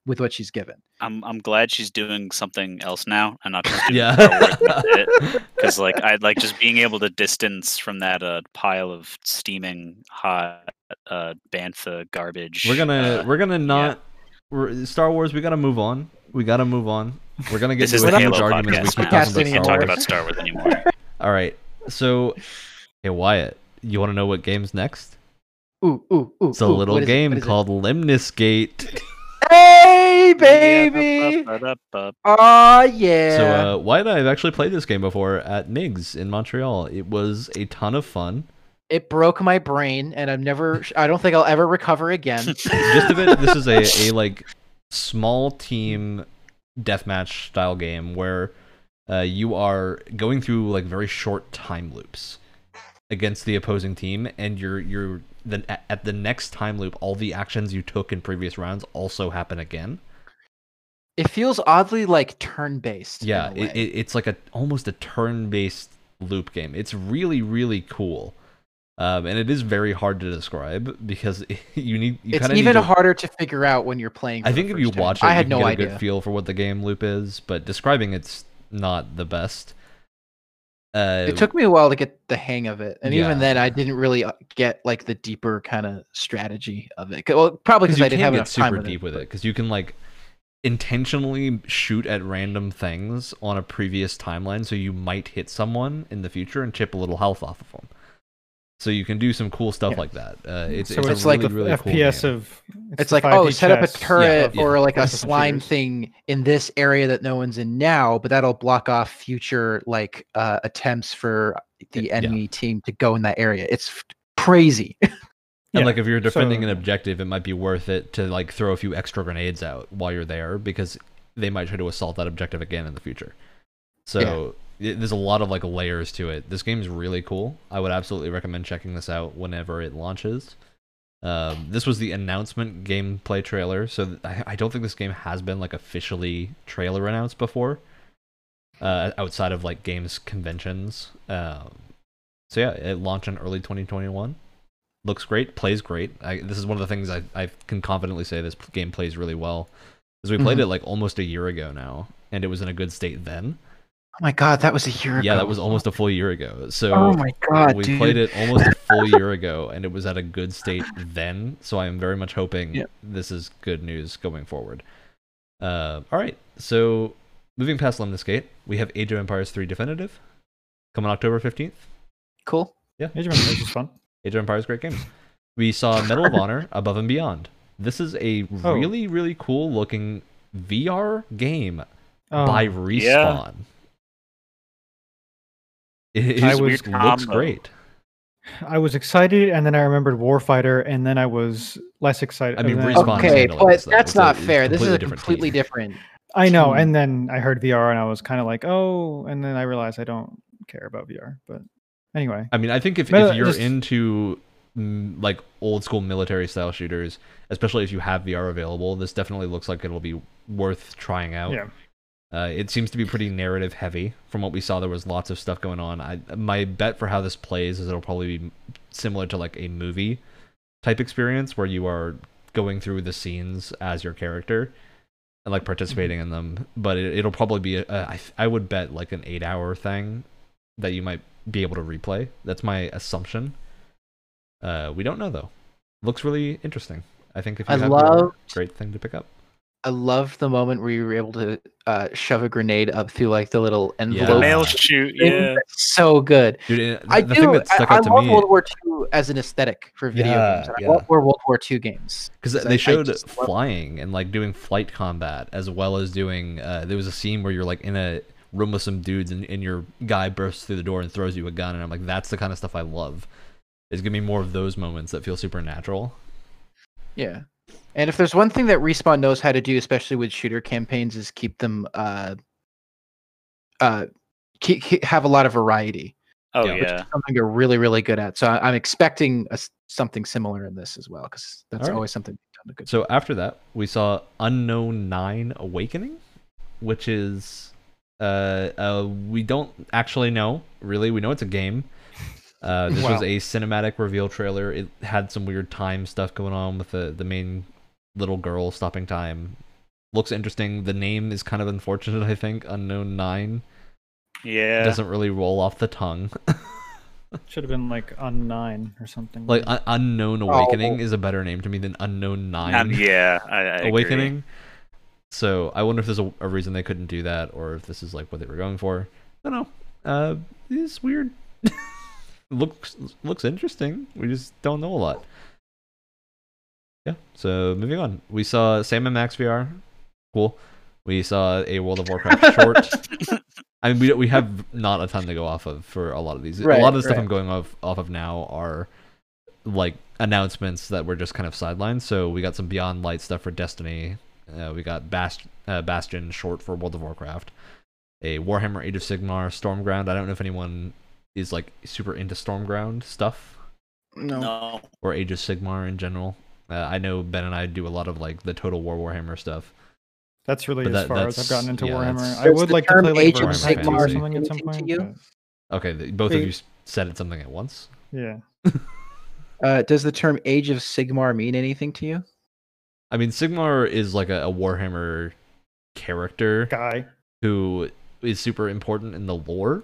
with what she's given. I'm I'm glad she's doing something else now and not just doing Yeah. Star Wars with it. Because like I like just being able to distance from that uh, pile of steaming hot uh, bantha garbage. We're gonna uh, we're gonna not we're, Star Wars. We gotta move on. We gotta move on. We're gonna get this is into the a huge Halo argument. podcast We now. keep We can't about Star talk about Star Wars anymore. All right. So, hey Wyatt, you want to know what game's next? Ooh, ooh, ooh! It's a ooh, little what is it? game What is it? called Lemniscate. Hey, baby! Oh yeah! So, uh, Wyatt and I have actually played this game before at MIGS in Montreal. It was a ton of fun. it broke my brain, and I'm never. I don't think I'll ever recover again. Just a bit. This is a, a like small team deathmatch style game where uh, you are going through like very short time loops against the opposing team, and you're you're then at, the next time loop, all the actions you took in previous rounds also happen again. it feels oddly like turn-based. Yeah, it, it, it's like a almost a turn-based loop game. It's really really cool. Um, and it is very hard to describe because you need you it's even need to, harder to figure out when you're playing. I think if you time. watch it, I you had can no get a idea. good feel for what the game loop is, but describing it's not the best. Uh, It took me a while to get the hang of it, and Yeah. even then, I didn't really uh, get like the deeper kind of strategy of it. Well, probably because I didn't have enough time super with deep it. with it because you can like intentionally shoot at random things on a previous timeline, so you might hit someone in the future and chip a little health off of them. So you can do some cool stuff Yeah. like that. Uh, it's, so it's, it's, a like really, the really FPS game. of. It's the like, oh, 5D set up a turret Yeah. or like a slime thing in this area that no one's in now, but that'll block off future like uh, attempts for the Yeah. enemy team to go in that area. It's crazy. And Yeah, like if you're defending so- an objective, it might be worth it to like throw a few extra grenades out while you're there because they might try to assault that objective again in the future. So it, there's a lot of like layers to it. This game's really cool. I would absolutely recommend checking this out whenever it launches. Um, this was the announcement gameplay trailer, so I, I don't think this game has been like officially trailer announced before, uh, outside of like games conventions. Um, so yeah, it launched in early 2021 looks great, plays great. I, this is one of the things I, I can confidently say this game plays really well. Because we played Mhm. it like almost a year ago now, and it was in a good state then. Oh my god, that was a year ago. Yeah, that was almost a full year ago. So Oh my god, we dude. played it almost a full year ago, and it was at a good state then. So I am very much hoping Yeah. this is good news going forward. Uh, all right, so moving past Lemniscate, we have Age of Empires 3 Definitive coming October 15th. Cool. Yeah. Age of Empires is fun. Age of Empires, great game. We saw Medal of Honor Above and Beyond. This is a Oh. really, really cool looking VR game Um, by Respawn. It, I it was- looks great. I was excited, and then I remembered Warfighter, and then I was less excited. I mean, then- Respawn Okay, but this, though. that's It's a- not fair. This is a different completely team. different. I know, and then I heard VR, and I was kind of like, oh, and then I realized I don't care about VR. But anyway, I mean, I think if, But, if uh, you're just- into mm, like old school military style shooters, especially if you have VR available, this definitely looks like it'll be worth trying out. yeah, Uh, it seems to be pretty narrative heavy. From what we saw, there was lots of stuff going on. I, my bet for how this plays is it'll probably be similar to like a movie type experience where you are going through the scenes as your character and like participating in them. But it, it'll probably be, a, a, I, I would bet like an eight hour thing that you might be able to replay. That's my assumption. Uh, we don't know though. Looks really interesting. I think if you I have love- VR, great thing to pick up. I loved the moment where you were able to uh, shove a grenade up through like the little envelope. Yeah. envelope. Mail shoot, yeah. That's so good. Dude, it- I the do. that stuck I, I out to love me World War II as an aesthetic for video Yeah, games. and yeah. I love World War II games. because they I showed just love- flying and like doing flight combat as well as doing uh, there was a scene where you're like in a room with some dudes and, and your guy bursts through the door and throws you a gun and i'm like that's the kind of stuff i love It's gonna be more of those moments that feel supernatural Yeah. And if there's one thing that Respawn knows how to do, especially with shooter campaigns, is keep them uh, uh, keep, keep- have a lot of variety. Oh Yeah, yeah. which which is something you're really, really good at. So I- I'm expecting a s something similar in this as well, because that's Alright. always something they've good. So after that, we saw Unknown Nine Awakening, which is uh, uh we don't actually know really. We know it's a game. Uh, this was a cinematic reveal trailer. It had some weird time stuff going on with the the main little girl stopping time. Looks interesting. The name is kind of unfortunate. I think Unknown Nine Yeah. doesn't really roll off the tongue. Should have been like on nine or something. like Un- Unknown Awakening Oh. is a better name to me than Unknown Nine. Um, yeah. I, I agree. awakening. So I wonder if there's a, a reason they couldn't do that, or if this is like what they were going for. I don't know. Uh, it's weird. looks looks interesting. We just don't know a lot. Yeah. So moving on, we saw Sam and Max VR. Cool. We saw a World of Warcraft short. I mean, we we have not a ton to go off of for a lot of these. a lot of the stuff right. I'm going off off of now are like announcements that were just kind of sidelined. So we got some Beyond Light stuff for Destiny. Uh, we got Bast- uh, Bastion short for World of Warcraft. A Warhammer Age of Sigmar Stormground. I don't know if anyone is like super into Stormground stuff no. No. or Age of Sigmar in general. Uh, I know Ben and I do a lot of like the Total War Warhammer stuff. that's really but as far as I've gotten into yeah, Warhammer. I would like to term play like Age of Warhammer Sigmar or something at some point. to you? but Okay, the, both of you said it something at once. Yeah. Uh, does the term Age of Sigmar mean anything to you? I mean, Sigmar is like a, a Warhammer character Guy. who is super important in the lore.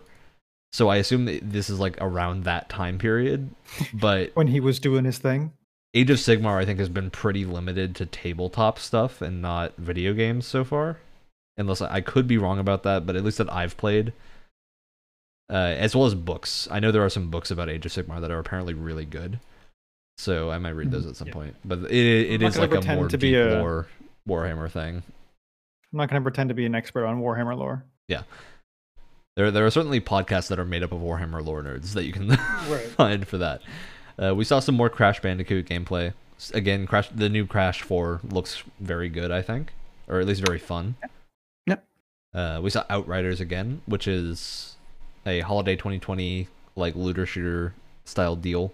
So I assume that this is like around that time period. But When he was doing his thing. Age of Sigmar, I think, has been pretty limited to tabletop stuff and not video games so far. Unless I, could be wrong about that, but at least that I've played, uh, as well as books. I know there are some books about Age of Sigmar that are apparently really good, so I might read those at some Yeah. point. But it it is like a more to be a- lore Warhammer thing. I'm not going to pretend to be an expert on Warhammer lore. Yeah. There there are certainly podcasts that are made up of Warhammer lore nerds that you can Right. find for that. Uh, we saw some more Crash Bandicoot gameplay. Again, Crash the new Crash 4 looks very good, I think, or at least very fun. Yep. Uh, we saw Outriders again, which is a holiday 2020 like looter shooter style deal.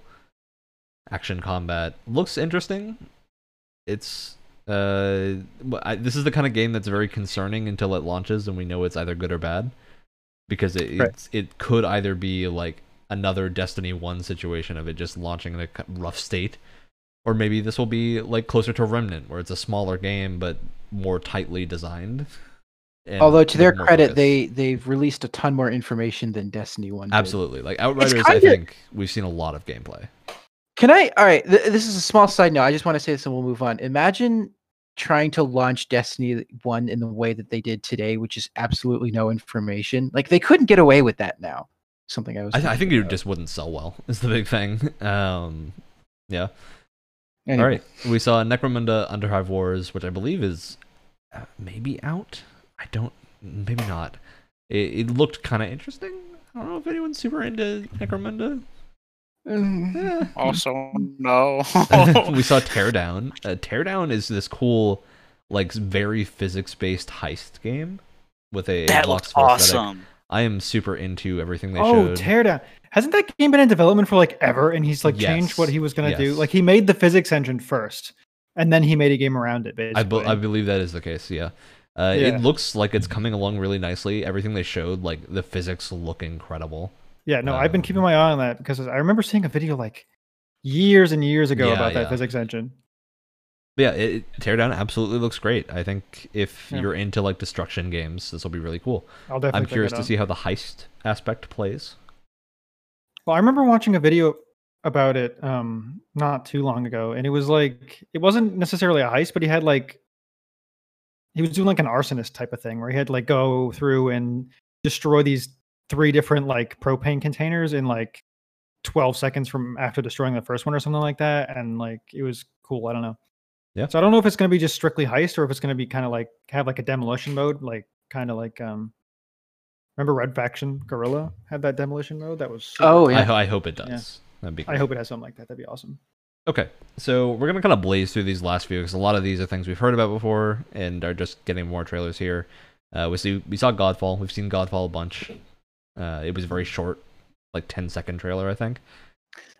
Action combat looks interesting. It's uh, I, this is the kind of game that's very concerning until it launches and we know it's either good or bad, because it Right. it's, it could either be like another Destiny One situation of it just launching in a rough state, or maybe this will be like closer to Remnant, where it's a smaller game but more tightly designed. Although to their credit, they they've released a ton more information than Destiny One. did. absolutely like Outriders. I think we've seen a lot of gameplay. Can I? All right, th- this is a small side note. I just want to say this, and we'll move on. Imagine trying to launch Destiny One in the way that they did today, which is absolutely no information. Like they couldn't get away with that now. Something I was. I, th- I think thinking it just wouldn't sell well. Is the big thing. Um, yeah. Anyway. All right. We saw Necromunda Underhive Wars, which I believe is uh, maybe out. I don't. Maybe not. It, it looked kind of interesting. I don't know if anyone's super into Necromunda. Mm, Eh. Also, no. we saw Teardown. Uh, Teardown is this cool, like very physics-based heist game with a that looks spell aesthetic. I am super into everything they oh, showed. Oh, teardown. Hasn't that game been in development for like ever? And he's like changed what he was going to do. Like he made the physics engine first, and then he made a game around it. Basically, I, be- I believe that is the case. Yeah. Uh, Yeah. It looks like it's coming along really nicely. Everything they showed, like the physics, look incredible. yeah, no, I've been um, keeping my eye on that because I remember seeing a video like years and years ago Yeah, about that yeah. physics engine. But yeah, it, it- Teardown absolutely looks great. I think if Yeah. you're into like destruction games, this will be really cool. I'll definitely. I'm curious to see how the heist aspect plays. Well, I remember watching a video about it um not too long ago, and it was like it wasn't necessarily a heist, but he had like he was doing like an arsonist type of thing where he had to like go through and destroy these three different like propane containers in like 12 seconds from after destroying the first one or something like that and like it was cool i don't know Yeah. so i don't know if it's going to be just strictly heist or if it's going to be kind of like have like a demolition mode like kind of like um remember Red Faction Guerrilla had that demolition mode that was super Oh I, yeah. ho- I hope it does. Yeah. That'd be. I hope it has something like that. That'd be awesome. Okay, so we're gonna kind of blaze through these last few because a lot of these are things we've heard about before and are just getting more trailers here. Uh, we see we saw Godfall. We've seen Godfall a bunch. Uh, it was a very short, like 10 second trailer, I think.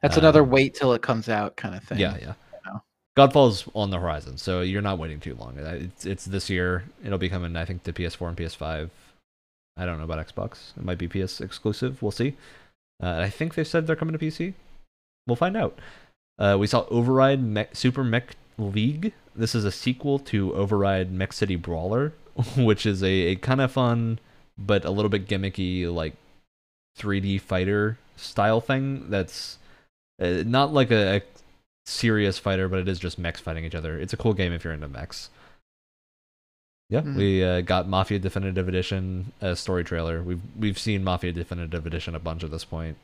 That's another Um, wait till it comes out kind of thing. Yeah, yeah. Godfall's on the horizon, so you're not waiting too long. Uh, It's it's this year. It'll be coming, I think, to PS4 and PS5. I don't know about Xbox. It might be PS exclusive. We'll see. Uh, I think they said they're coming to PC. We'll find out. Uh, we saw Override Super Mech League. This is a sequel to Override Mech City Brawler, which is a, a kind of fun but a little bit gimmicky like 3D fighter style thing. That's uh, not like a, a serious fighter, but it is just mechs fighting each other. It's a cool game if you're into mechs. Yeah, Mhm. we uh, got Mafia Definitive Edition uh, story trailer. We've we've seen Mafia Definitive Edition a bunch at this point.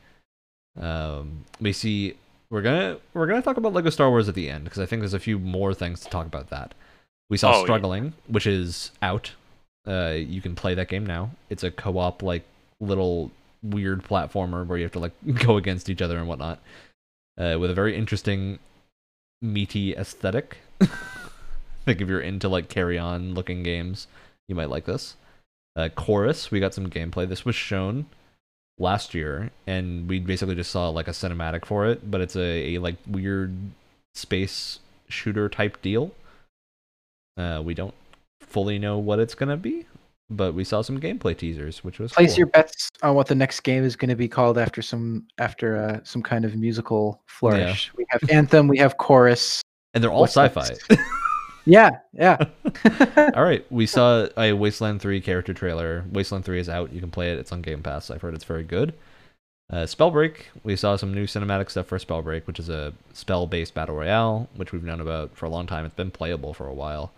Um, we see we're gonna we're gonna talk about Lego Star Wars at the end because I think there's a few more things to talk about that. We saw Oh, yeah. Struggling, which is out. Uh, you can play that game now. It's a co-op like little weird platformer where you have to like go against each other and whatnot. Uh, with a very interesting meaty aesthetic. I think if you're into like Carrion looking games, you might like this. Uh, Chorus, we got some gameplay. This was shown last year, and we basically just saw like a cinematic for it, but it's a, a like weird space shooter type deal. Uh, we don't fully know what it's gonna be, but we saw some gameplay teasers, which was Place cool. your bets on what the next game is going to be called after some after uh, some kind of musical flourish. We have Anthem, we have Chorus. and they're all What's sci-fi. Yeah, yeah. All right, we saw a Wasteland 3 character trailer. Wasteland 3 is out. You can play it. It's on Game Pass. I've heard it's very good. Uh, Spellbreak, we saw some new cinematic stuff for Spellbreak, which is a spell-based battle royale, which we've known about for a long time. It's been playable for a while,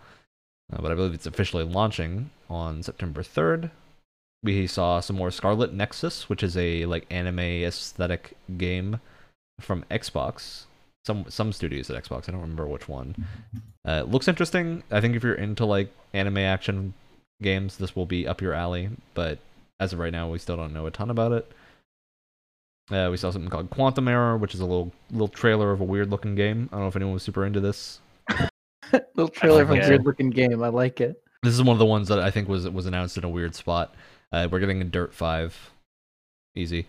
uh, but I believe it's officially launching on September 3rd. We saw some more Scarlet Nexus, which is a like anime aesthetic game from Xbox. Some some studios at Xbox. I don't remember which one. Uh, it looks interesting. I think if you're into like anime action games, this will be up your alley. But as of right now, we still don't know a ton about it. Uh, we saw something called Quantum Error, which is a little little trailer of a weird looking game. I don't know if anyone was super into this. Little trailer of a weird looking game. I like it. This is one of the ones that I think was was announced in a weird spot. Uh, we're getting a Dirt Five, easy.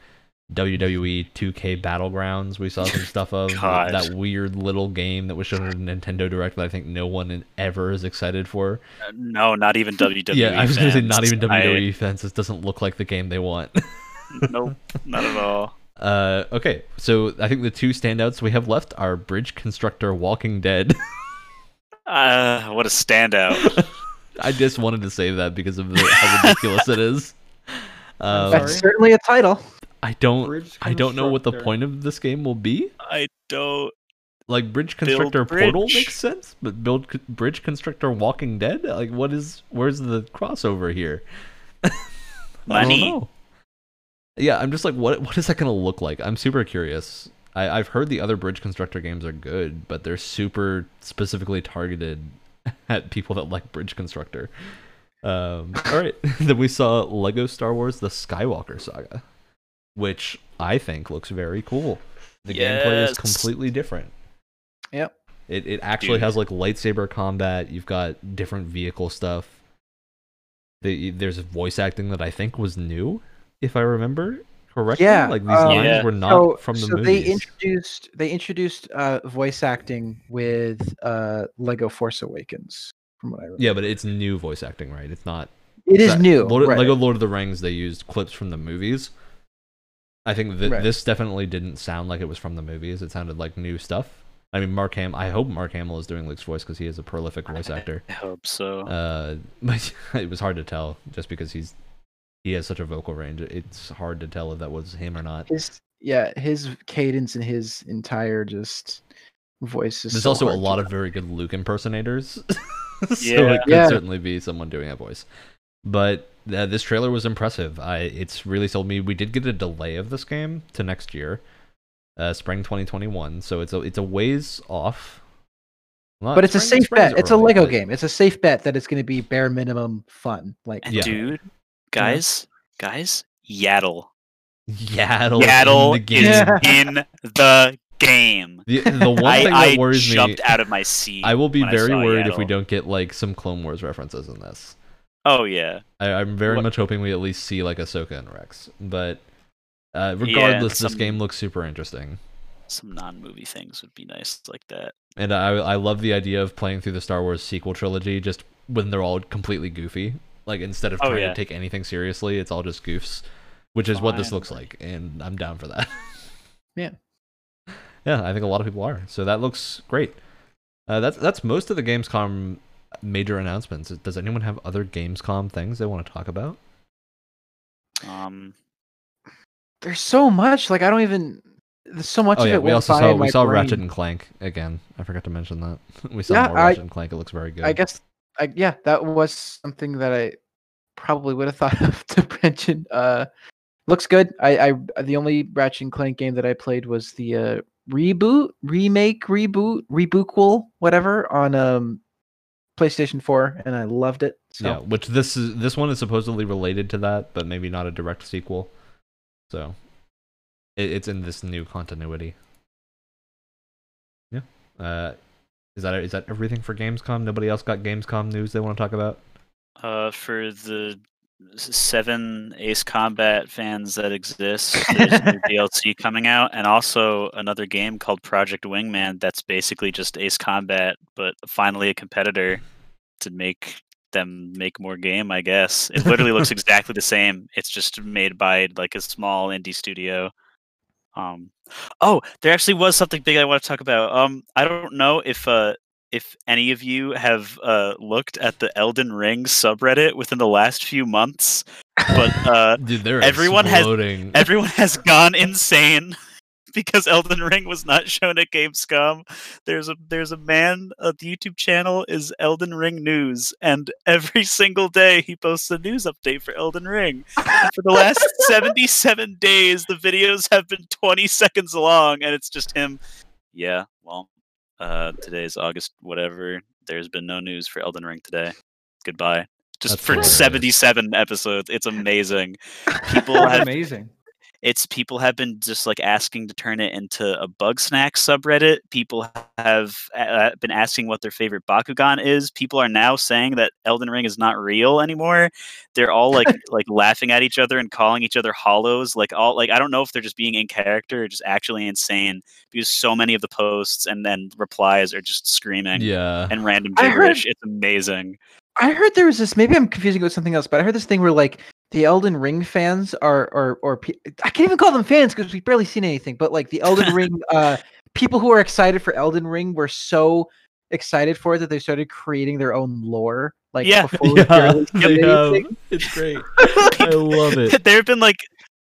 WWE 2K Battlegrounds. We saw some stuff of God. that weird little game that was shown a Nintendo Direct that I think no one ever is excited for. Uh, No, not even WWE. yeah, I was going to say not even I- WWE fans. This doesn't look like the game they want. nope, not at all. uh, okay, so I think the two standouts we have left are Bridge Constructor Walking Dead. Uh, what a standout. I just wanted to say that because of the, how ridiculous it is. Um. That's certainly a title. I don't. I don't know what the point of this game will be. I don't. Like Bridge Build Constructor Portal makes sense, but build c- Bridge Constructor Walking Dead. Like, what is? Where's the crossover here? Money. Yeah, I'm just like, what? What is that gonna look like? I'm super curious. I, I've heard the other Bridge Constructor games are good, but they're super specifically targeted at people that like Bridge Constructor. Um, all right, then we saw Lego Star Wars: The Skywalker Saga, which I think looks very cool. The gameplay is completely different. Yep. It it actually Dude. has like lightsaber combat. You've got different vehicle stuff. The, there's voice acting that I think was new, if I remember correctly. Yeah, like these um, lines Yeah. were not so, from the so movies. they introduced they introduced uh, voice acting with uh, Lego Force Awakens. From what I remember. yeah, but it's new voice acting, right? It's not. it is that- new. Lord, right. Lego Lord of the Rings. They used clips from the movies. I think that Right. this definitely didn't sound like it was from the movies. It sounded like new stuff. I mean, Mark Ham. I hope Mark Hamill is doing Luke's voice because he is a prolific voice actor. I hope so. Uh, but it was hard to tell just because he's he has such a vocal range. It's hard to tell if that was him or not. his yeah his cadence and his entire just voice is There's so also a hard to lot of very good Luke impersonators, so Yeah. it could Yeah. certainly be someone doing a voice. But uh, this trailer was impressive. I it's really sold me. We did get a delay of this game to next year, uh, spring 2021. So it's a it's a ways off. Not but it's a safe bet. It's a Lego but- game. It's a safe bet that it's going to be bare minimum fun. Like Yeah. dude, guys, guys, Yaddle. Yaddle, Yaddle in the game. Is in the game. The, the one I, thing I that worries jumped me, out of my seat. I will be when very saw worried if we don't get like some Clone Wars references in this. Oh yeah, I, I'm very What- much hoping we at least see like Ahsoka and Rex. But uh, regardless, this some- game looks super interesting. some non-movie things would be nice like that. And I I love the idea of playing through the Star Wars sequel trilogy just when they're all completely goofy. Like instead of Oh, trying yeah. to take anything seriously, it's all just goofs, which is what this looks like, and I'm down for that. Yeah. Yeah, I think a lot of people are. So that looks great. Uh, that's that's most of the Gamescom major announcements. Does anyone have other Gamescom things they want to talk about? Um, There's so much. Like I don't even. There's so much oh of yeah, it. we also saw we saw brain. Ratchet and Clank again. I forgot to mention that. we saw Yeah, more I- Ratchet and Clank. It looks very good. I guess. I yeah, that was something that I probably would have thought of to mention. Uh, looks good. I, I the only Ratchet and Clank game that I played was the uh, reboot, remake, reboot, rebootquel, whatever on um PlayStation 4, and I loved it. So Yeah, which this is this one is supposedly related to that, but maybe not a direct sequel. So it, it's in this new continuity. Yeah. Uh, is that is that everything for Gamescom? Nobody else got Gamescom news they want to talk about? uh, for the seven Ace Combat fans that exist, there's new DLC coming out, and also another game called Project Wingman. That's basically just Ace Combat, but finally a competitor to make them make more game. I guess it literally looks exactly the same. It's just made by like a small indie studio. Um, oh, there actually was something big I want to talk about. Um, I don't know if uh if any of you have uh looked at the Elden Ring subreddit within the last few months, but uh Dude, Everyone has- everyone has gone insane because Elden Ring was not shown at Gamescom. There's a there's a man, uh, the YouTube channel is Elden Ring News, and every single day he posts a news update for Elden Ring. And for the last 77 days, the videos have been 20 seconds long, and it's just him. Yeah, well, uh, today's August whatever. There's been no news for Elden Ring today. Goodbye. Just That's for hilarious. 77 episodes, it's amazing. People have amazing. It's people have been just like asking to turn it into a bug snack subreddit people have uh, been asking what their favorite bakugan is people are now saying that elden ring is not real anymore they're all like like laughing at each other and calling each other hollows like all like i don't know if they're just being in character or just actually insane because so many of the posts and then replies are just screaming yeah. and random I heard- gibberish it's amazing I heard there was this. Maybe I'm confusing it with something else, but I heard this thing where like the Elden Ring fans are, or or I can't even call them fans because we've barely seen anything. But like the Elden Ring, uh, people who are excited for Elden Ring were so excited for it that they started creating their own lore. Like Yeah. before we Yeah, barely see they have. anything. It's great. I love it. there have been like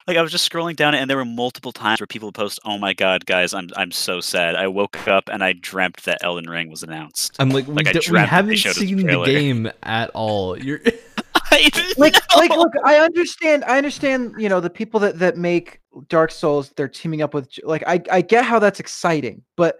like I was just scrolling down it and there were multiple times where people post, "Oh my god, guys, I'm I'm so sad. I woke up and I dreamt that Elden Ring was announced." I'm like, Like, we, d- we dreamt that they haven't showed us a seen the game at all. You're I like like look i understand i understand you know the people that that make dark souls they're teaming up with like i i get how that's exciting but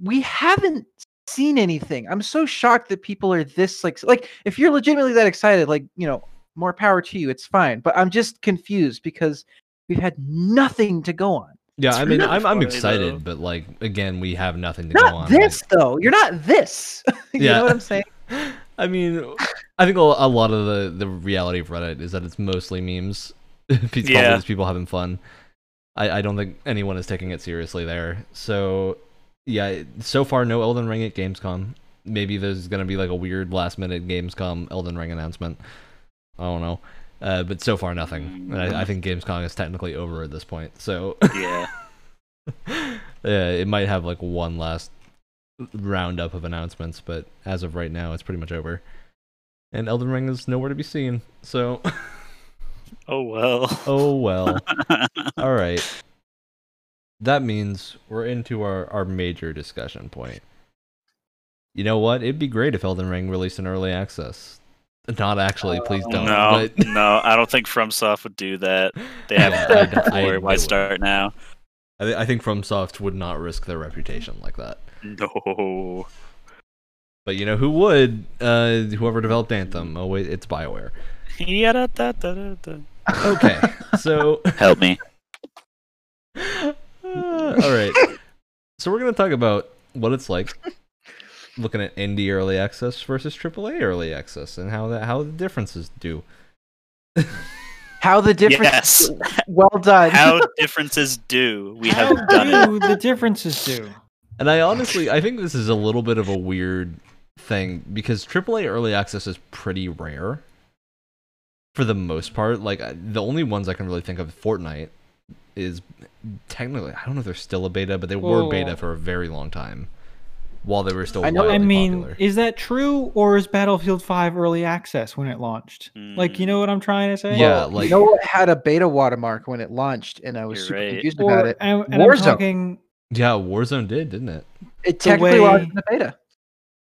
we haven't seen anything i'm so shocked that people are this like like if you're legitimately that excited like you know more power to you it's fine but i'm just confused because we've had nothing to go on yeah. It's I mean, really I'm I'm excited, though. but like again, we have nothing to go not on. this though you're not this you Yeah. know what i'm saying I mean, I think a lot of the the reality of Reddit is that it's mostly memes. It's Yeah. just people having fun. I I don't think anyone is taking it seriously there. So yeah, so far no Elden Ring at Gamescom. Maybe there's gonna be like a weird last minute Gamescom Elden Ring announcement. I don't know. Uh, but so far nothing. And I, I think Gamescom is technically over at this point. So yeah. yeah, it might have like one last roundup of announcements, but as of right now, it's pretty much over. And Elden Ring is nowhere to be seen. So, Oh well. oh well. All right. That means we're into our, our major discussion point. You know what? It'd be great if Elden Ring released in early access. Not actually, please don't. no, But no, I don't think FromSoft would do that. They have Yeah, done I it before. Why start now? I, thi- I think FromSoft would not risk their reputation like that. No. But you know who would? Uh, whoever developed Anthem. Oh wait, it's Bioware. Okay, so Help me. Uh, all right. So we're gonna talk about what it's like looking at indie early access versus AAA early access and how that how the differences do. How the difference? Yes. Well done. How differences do. We How have done it. do the differences do? And I honestly, I think this is a little bit of a weird thing because AAA early access is pretty rare for the most part. Like the only ones I can really think of, Fortnite is technically I don't know if they're still a beta, but they were beta for a very long time while they were still. I know- I wildly mean, popular. is that true or is Battlefield 5 early access when it launched? Like, you hmm. know what I'm trying to say? Yeah, Well, like- you know what had a beta watermark when it launched, and I was super right. confused Or, about it. and, and I'm Warzone. talking yeah, Warzone did, didn't it? It technically way- was in the beta.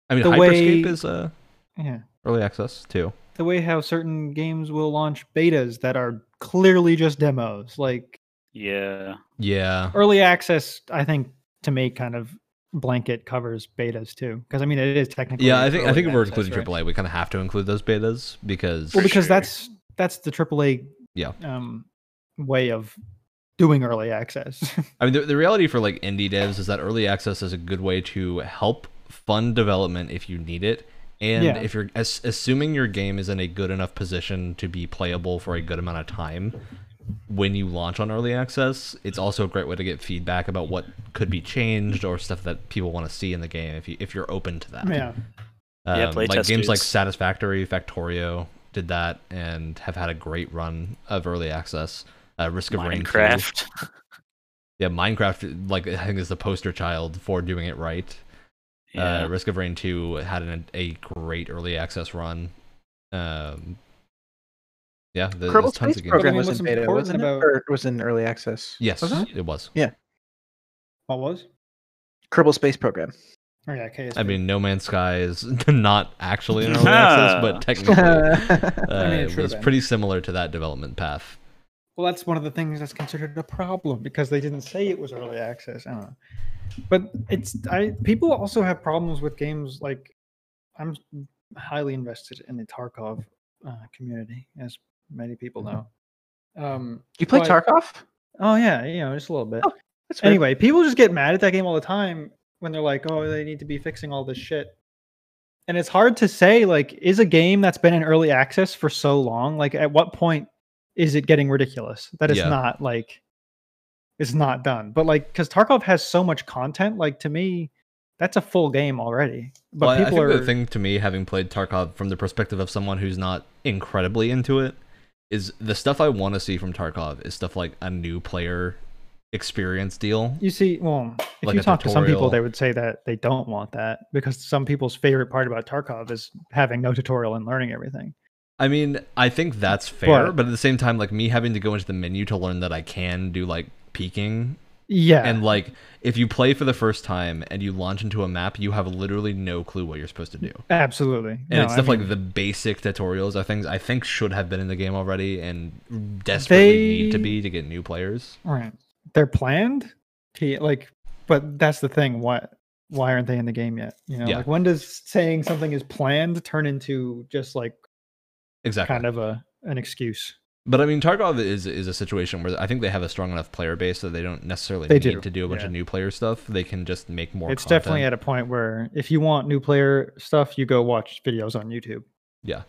I mean, The Hyperscape way- is uh, yeah, early access too. the way how certain games will launch betas that are clearly just demos. Like Yeah. Yeah, early access, I think to me kind of blanket covers betas too. Because I mean, it is technically yeah. I think I think if we're including right? AAA, we kind of have to include those betas because Well, because sure. that's that's the AAA Yeah. um way of doing early access. I mean, the, the reality for like indie devs is that early access is a good way to help fund development if you need it, and Yeah. if you're as, assuming your game is in a good enough position to be playable for a good amount of time when you launch on early access, it's also a great way to get feedback about what could be changed or stuff that people want to see in the game if you if you're open to that. yeah. Yeah, Um, like playtest games like. Satisfactory, Factorio did that and have had a great run of early access. Uh, Risk of Rain Minecraft. Yeah, Minecraft, like I think, is the poster child for doing it right. Yeah. Uh, Risk of Rain 2 had an, a great early access run. Um, yeah, there- Kerbal there's tons Space of games. Program mean, was what's in beta, wasn't about- it? Or was in early access? Yes, Was it? it was. Yeah. What was? Kerbal Space Program. Oh yeah, KSP. I mean, No Man's Sky is not actually an early access, but technically uh, I mean, it it was been. pretty similar to that development path. Well, that's one of the things that's considered a problem because they didn't say it was early access. I don't know. But it's I people also have problems with games like I'm highly invested in the Tarkov uh, community, as many people know. Um, you play but- Tarkov? Oh yeah, you know, just a little bit. Oh, weird. anyway, people just get mad at that game all the time when they're like, "Oh, they need to be fixing all this shit." And it's hard to say like is a game that's been in early access for so long, like at what point is it getting ridiculous that it's Yeah. not like it's not done. But like cuz Tarkov has so much content, like to me that's a full game already. But well, I- I people think are the thing to me, having played Tarkov from the perspective of someone who's not incredibly into it, is the stuff I want to see from Tarkov is stuff like a new player experience deal. You see, well, if Like you talk to some people, they would say that they don't want that because some people's favorite part about Tarkov is having no tutorial and learning everything. I mean, I think that's fair, But- but at the same time, like me having to go into the menu to learn that I can do like peeking Yeah, and like if you play for the first time and you launch into a map, you have literally no clue what you're supposed to do. absolutely. And No, it's I stuff mean, like the basic tutorials are things I think should have been in the game already and desperately need to be to get new players. right. They're planned, He- like, but that's the thing. Why why aren't they in the game yet? You know, Yeah. like when does saying something is planned turn into just like Exactly. kind of a an excuse? But I mean, Tarkov is is a situation where I think they have a strong enough player base that they don't necessarily They need do, to do a bunch yeah. of new player stuff. They can just make more. it's definitely at a point where if you want new player stuff, you go watch videos on YouTube. yeah.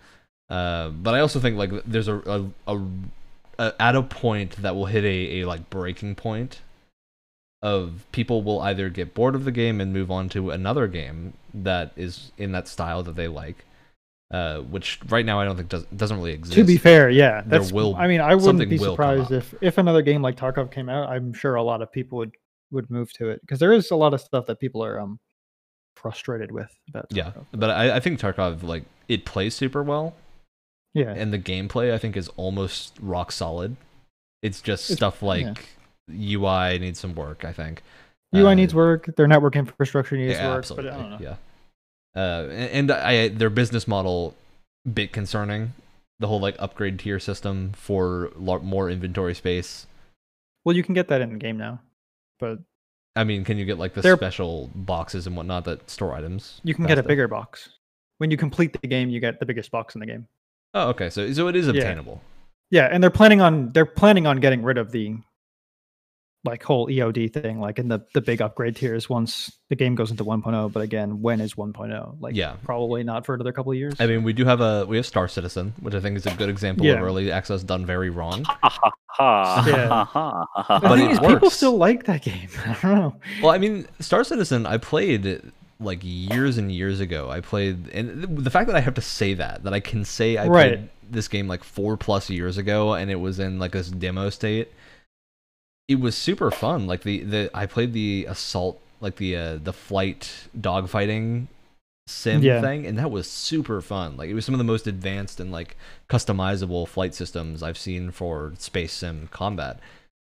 Uh, but I also think like there's a, a, a, a at a point that will hit a, a like breaking point of people will either get bored of the game and move on to another game that is in that style that they like. Uh, which right now I don't think does doesn't really exist. To be fair, yeah, there will- I mean, I wouldn't be surprised if if another game like Tarkov came out. I'm sure a lot of people would would move to it because there is a lot of stuff that people are um frustrated with about. yeah, but I, I think Tarkov like it plays super well. yeah, and the gameplay I think is almost rock solid. It's just It's- stuff yeah. like UI needs some work. I think UI Uh, needs work. Their network infrastructure needs yeah, work. absolutely. But I don't know. Yeah, uh, and, and I their business model bit concerning. The whole like upgrade tier system for more inventory space. Well, you can get that in the game now, but I mean, can you get like the They're- special boxes and whatnot that store items? you can get a bigger box. When you complete the game, you get the biggest box in the game. Oh, okay. So so it is Yeah. obtainable. Yeah, and they're planning on they're planning on getting rid of the like whole EOD thing, like in the the big upgrade tiers once the game goes into 1.0. But again, when is 1.0? Like, Yeah. probably not for another couple of years. I mean, we do have a we have Star Citizen, which I think is a good example of early access done very wrong. Ha ha ha ha ha ha. but thing it is, people still like that game. I don't know. Well, I mean, Star Citizen, I played like years and years ago. I played, and the fact that I have to say that, that I can say I Right. played this game like four plus years ago, and it was in like this demo state. It was super fun. Like the the I played the assault, like the uh, the flight dogfighting sim Yeah. thing, and that was super fun. Like it was some of the most advanced and like customizable flight systems I've seen for space sim combat.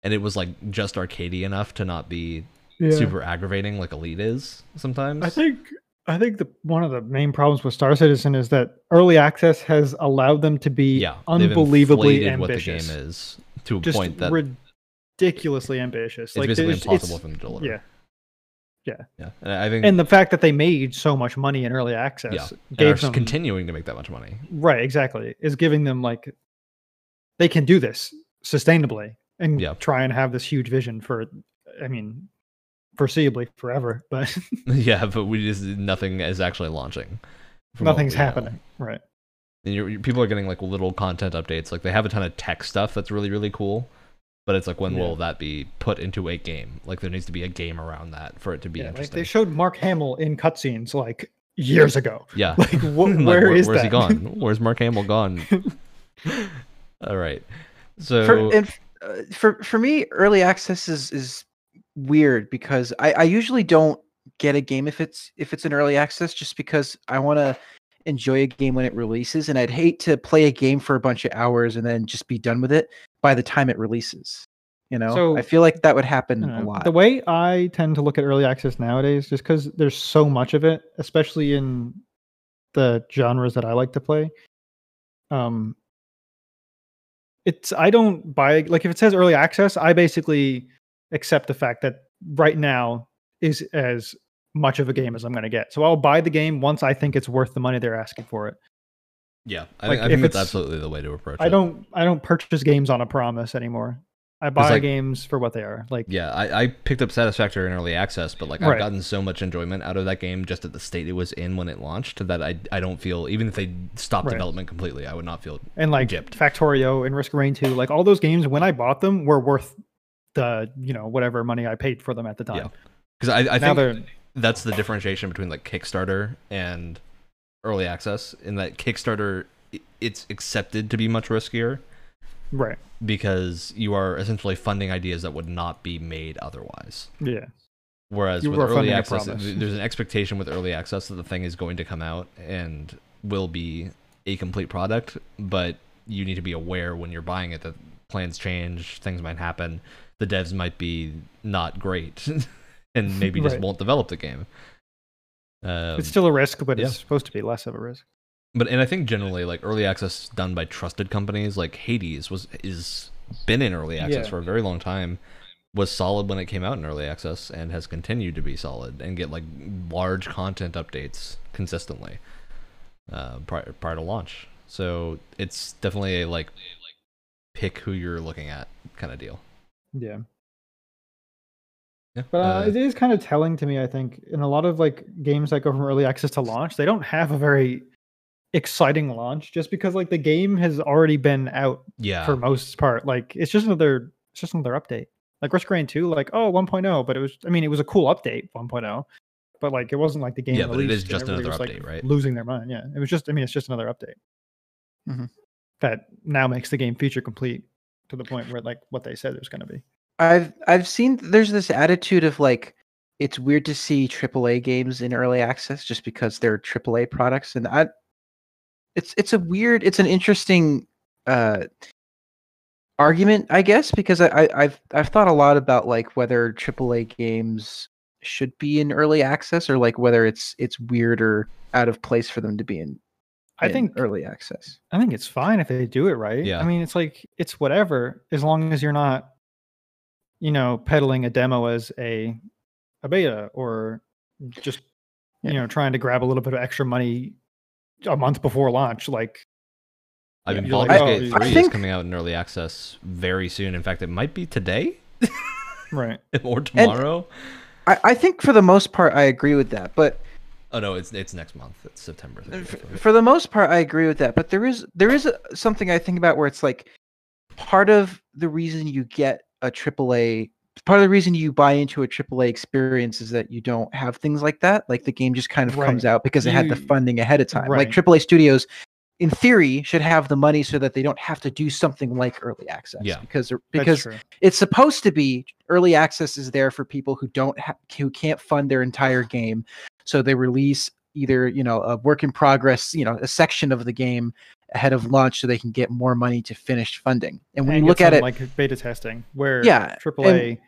And it was like just arcadey enough to not be super aggravating like Elite is sometimes. I think I think the one of the main problems with Star Citizen is that early access has allowed them to be yeah, unbelievably inflated what the ambitious. game is to a Just point that ridiculously ambitious. it's like basically there's- impossible it's- for them to deliver. Yeah, yeah. And I think and the fact that they made so much money in early access yeah, gave them continuing to make that much money. right exactly is giving them like they can do this sustainably and Yeah. try and have this huge vision for I mean foreseeably forever, but yeah, but we just nothing is actually launching. nothing's we know. happening. Right. And you're, you people are getting like little content updates. Like they have a ton of tech stuff that's really really cool. But it's like when Yeah. will that be put into a game? Like there needs to be a game around that for it to be Yeah, like interesting. they showed Mark Hamill in cutscenes like years ago. yeah. Like, wh- Like, where is where's he gone? Where's Mark Hamill gone? All right. So for and f- uh, for for me, early access is is weird because I, I usually don't get a game if it's if it's an early access just because I want to enjoy a game when it releases and I'd hate to play a game for a bunch of hours and then just be done with it by the time it releases. You know, So- I feel like that would happen a don't know, lot. The way I tend to look at early access nowadays, just because there's so much of it, especially in the genres that I like to play. Um, it's I don't buy like if it says early access, I basically accept the fact that right now is as much of a game as I'm going to get. So I'll buy the game once I think it's worth the money they're asking for it. Yeah, I like, think, I think that's it's- absolutely the way to approach it. I don't I don't purchase games on a promise anymore. I buy like- games for what they are. Like Yeah, I, I picked up Satisfactory in early access, but like I've Right. gotten so much enjoyment out of that game just at the state it was in when it launched that I I don't feel even if they stopped Right. development completely, I would not feel and like gypped. Factorio and Risk of Rain 2, like all those games when I bought them were worth the, you know, whatever money I paid for them at the time. Yeah. because I, I now think that's the differentiation between like Kickstarter and early access. In that Kickstarter, it's accepted to be much riskier right. because you are essentially funding ideas that would not be made otherwise. Yeah. Whereas You with early access, there's an expectation with early access that the thing is going to come out and will be a complete product, but you need to be aware when you're buying it that plans change, things might happen, the devs might be not great, and maybe just Right. won't develop the game. Um, it's still a risk, but yeah. it's supposed to be less of a risk. but and I think generally like early access done by trusted companies like Hades was is been in early access Yeah. for a very long time was solid when it came out in early access and has continued to be solid and get like large content updates consistently uh, prior prior to launch. So it's definitely a like pick who you're looking at kind of deal. Yeah. Yeah. But uh, uh, it is kind of telling to me, I think, in a lot of like games that go from early access to launch, they don't have a very exciting launch just because like the game has already been out yeah. for most part. Like it's just another it's just another update. Like Risk of Rain 2, like, oh 1.0, but it was I mean, it was a cool update, 1.0. But like it wasn't like the game Yeah, but it is just another was, like, update, right? Losing their mind. Yeah. It was just I mean, it's just another update. Mhm. That now makes the game feature complete to the point where like what they said it was gonna be. I've I've seen there's this attitude of like it's weird to see AAA games in early access just because they're AAA products, and I it's it's a weird it's an interesting uh argument I guess because I, I I've I've thought a lot about like whether AAA games should be in early access or like whether it's it's weird or out of place for them to be in. I in think early access. I think it's fine if they do it right. Yeah. I mean, it's like it's whatever as long as you're not, you know, peddling a demo as a a beta or just Yeah. you know trying to grab a little bit of extra money a month before launch. Like, I mean, you're like, Baldur's oh, Gate you- 3 I is coming out in early access very soon. In fact, it might be today. Right. or tomorrow. I, I think for the most part I agree with that, but oh no, it's it's next month. It's September. Uh, f- 30th. for the most part I agree with that. But there is there is a, something I think about where it's like part of the reason you get a AAA part of the reason you buy into a AAA experience is that you don't have things like that. Like the game just kind of comes out because it had the funding ahead of time. Like. AAA studios, in theory, should have the money so that they don't have to do something like early access. Yeah. because because it's supposed to be early access is there for people who don't have who can't fund their entire game so they release either you know a work in progress you know a section of the game ahead of launch so they can get more money to finish funding and when And you look at it like beta testing, where Yeah, AAA,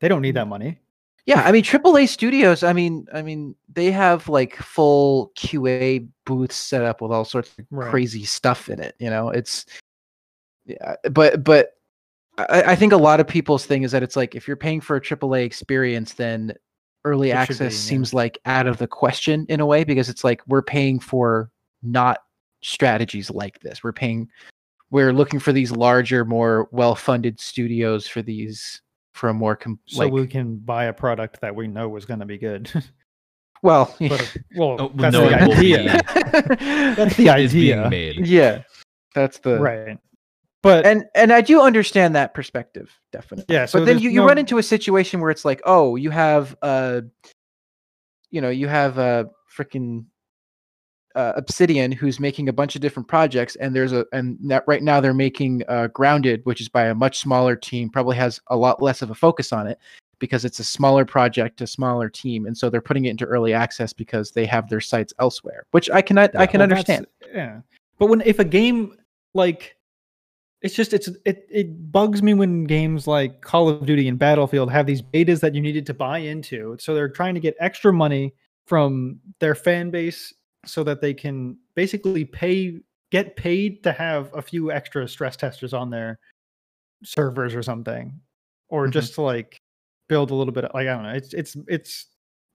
they don't need that money. yeah i mean aaa studios i mean i mean they have like full qa booths set up with all sorts of Right. crazy stuff in it you know it's yeah but but I, I think a lot of people's thing is that it's like if you're paying for a AAA experience, then early It access be, yeah. seems like out of the question in a way because it's like we're paying for not strategies like this. We're paying, we're looking for these larger, more well-funded studios for these for a more com- So like we can buy a product that we know is going to be good. well. but well, Oh, that's no, the it will idea. That's the idea, yeah, that's the right? But and and I do understand that perspective definitely. Yeah, so but then there's you, you run into a situation where it's like, oh, you have uh, you know, you have a freaking uh, Obsidian who's making a bunch of different projects, and there's a and that right now they're making uh, Grounded, which is by a much smaller team, probably has a lot less of a focus on it because it's a smaller project, a smaller team, and so they're putting it into early access because they have their sites elsewhere, which I cannot I Yeah. can Well, understand. Yeah, but when if a game like it's just it's it it bugs me when games like Call of Duty and Battlefield have these betas that you needed to buy into. So they're trying to get extra money from their fan base so that they can basically pay get paid to have a few extra stress testers on their servers or something or Mhm. just to like build a little bit of, like I don't know. It's it's it's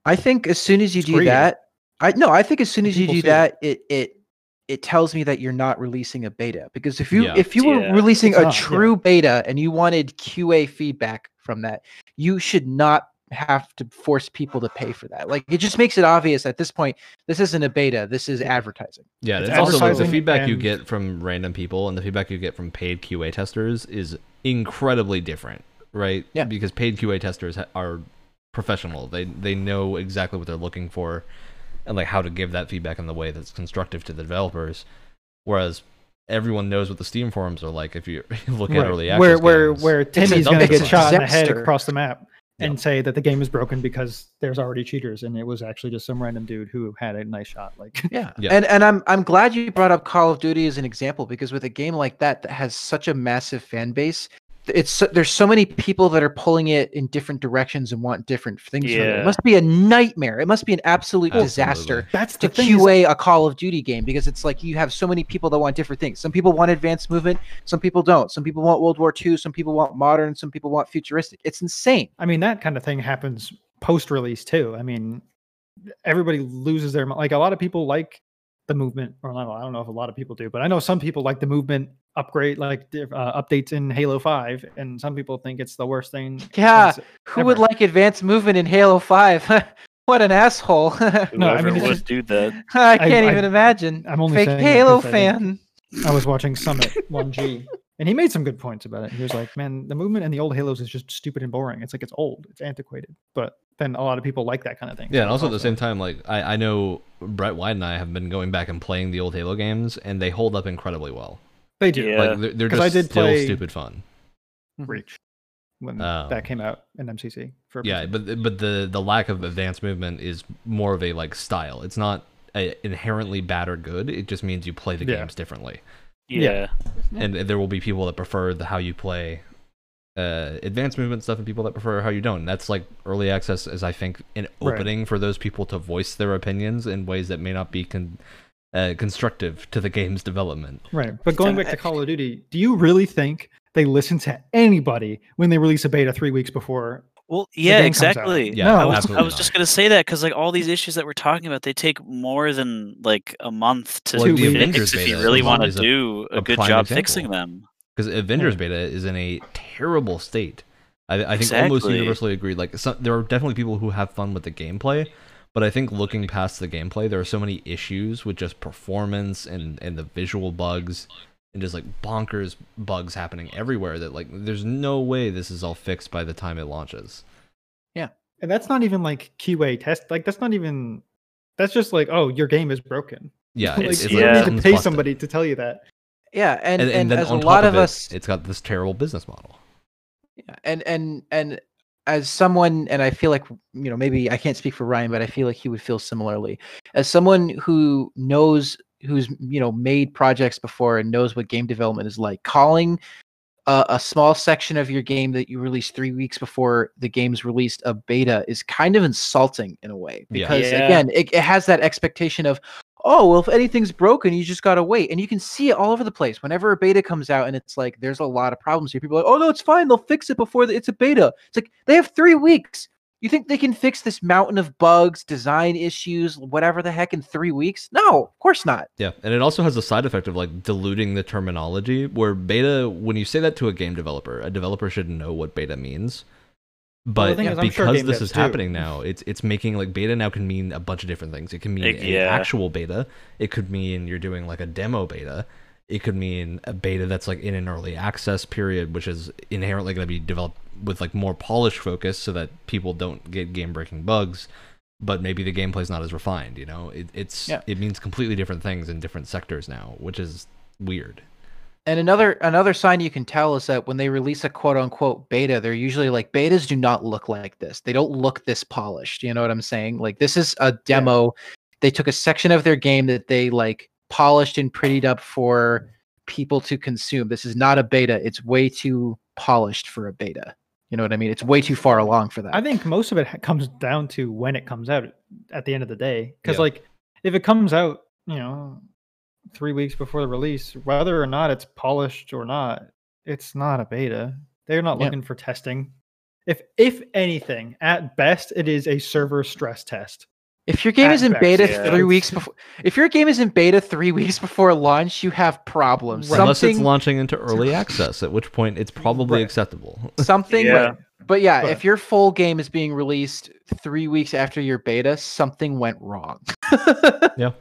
I think as soon as you do greedy. that, I no, I think as soon as you do see it. that, it it it tells me that you're not releasing a beta because if you Yeah. if you were Yeah. releasing It's a not, yeah. true beta and you wanted QA feedback from that, you should not have to force people to pay for that. Like it just makes it obvious at this point this isn't a beta, this is advertising. Yeah, It's it's also like the advertising feedback you get from random people and the feedback you get from paid QA testers is incredibly different, right? Yeah. Because paid QA testers are professional. They they know exactly what they're looking for and like how to give that feedback in the way that's constructive to the developers. Whereas everyone knows what the Steam forums are like if you look at Right. early access where where games. where Timmy's going to get shot in the head across the map and Yep. say that the game is broken because there's already cheaters and it was actually just some random dude who had a nice shot. Like Yeah. Yeah. And and I'm I'm glad you brought up Call of Duty as an example because with a game like that that has such a massive fan base, it's so, there's so many people that are pulling it in different directions and want different things. from it. Yeah. It must be a nightmare. It must be an absolute disaster Absolutely. that's to the thing. is- QA a Call of Duty game because it's like you have so many people that want different things. Some people want advanced movement, some people don't. Some people want World War II, some people want modern, some people want futuristic. It's insane. I mean, that kind of thing happens post release too. I mean, everybody loses their like. A lot of people like the movement, or I don't- I don't know if a lot of people do, but I know some people like the movement upgrade, like uh, updates in Halo Five, and some people think it's the worst thing. Yeah, since Who would like advanced movement in Halo 5? what an asshole. No, I mean, would just- do that. I can't I- even imagine. I'm only Fake Halo because I think- fan. I was watching Summit 1G, and he made some good points about it. He was like, "Man, the movement in the old Halos is just stupid and boring. It's like it's old, it's antiquated." But then a lot of people like that kind of thing. Yeah, so and it's also at the same time, like I, I know Brett White and I have been going back and playing the old Halo games, and they hold up incredibly well. they do Yeah. Like they're, they're 'Cause just I did still play- stupid fun. Reach when Um, that came out in MCC. For Yeah, but but the the lack of advanced movement is more of a like style. It's not a, inherently bad or good. It just means you play the Yeah. games differently, Yeah. Yeah. and there will be people that prefer the how you play uh, advanced movement stuff, and people that prefer how you don't. And that's like early access is I think an Right. opening for those people to voice their opinions in ways that may not be con- uh, constructive to the game's development. right. But going back to Call of Duty, do you really think they listen to anybody when they release a beta three weeks before? Well, yeah, game comes out. exactly. Yeah, No. I was, I was just gonna say that because like all these issues that we're talking about, they take more than like a month to Well, fix Avengers if you really want to do a, a good job example. fixing them. Because Avengers Yeah. beta is in a terrible state. I, I think almost universally agreed. Like some, there are definitely people who have fun with the gameplay, but I think looking past the gameplay, there are so many issues with just performance and and the visual bugs and just like bonkers bugs happening everywhere that like there's no way this is all fixed by the time it launches. Yeah. And that's not even like QA test. Like that's not even. That's just like, oh, your game is broken. Yeah, like, it's, it's you yeah. don't need to pay somebody to tell you that. Yeah, and and, and, and then as a on top lot of of it, us, it's got this terrible business model. Yeah, and and and as someone and i feel like you know maybe i can't speak for ryan but i feel like he would feel similarly as someone who knows who's you know made projects before and knows what game development is like calling a, a small section of your game that you released three weeks before the game's released a beta is kind of insulting in a way because Yeah. again it, it has that expectation of oh well if anything's broken you just gotta wait. And you can see it all over the place. Whenever a beta comes out and it's like there's a lot of problems here people are like oh no it's fine. They'll fix it before the, it's a beta. It's like they have three weeks you think they can fix this mountain of bugs design issues whatever the heck in three weeks no of course not Yeah, and it also has a side effect of like diluting the terminology. Where beta, when you say that to a game developer, a developer should know what beta means. Well, the But thing is, I'm sure because this is do. happening now, it's it's making like beta now can mean a bunch of different things. It can mean It- an yeah. actual beta. It could mean you're doing like a demo beta. It could mean a beta that's like in an early access period, which is inherently going to be developed with like more polish focus, so that people don't get game breaking bugs. But maybe the gameplay's not as refined. You know, it, it's Yeah. it means completely different things in different sectors now, which is weird. And another another sign you can tell is that when they release a quote unquote beta, they're usually like betas do not look like this. They don't look this polished. You know what I'm saying? Like this is a demo. They took a section of their game that they like polished and prettied up for people to consume. This is not a beta. It's way too polished for a beta. You know what I mean? It's way too far along for that. I think most of it comes down to when it comes out at the end of the day. Because Yeah. like, if it comes out, you know, three weeks before the release, whether or not it's polished or not, it's not a beta. They're not Yeah. looking for testing. If if anything, at best, it is a server stress test. If your game At is in beta yeah. three weeks before, if your game is in beta three weeks before launch, you have problems. Right. Unless it's launching into early access, at which point it's probably Right. acceptable. something Yeah. went- but yeah But- if your full game is being released three weeks after your beta something went wrong Yeah.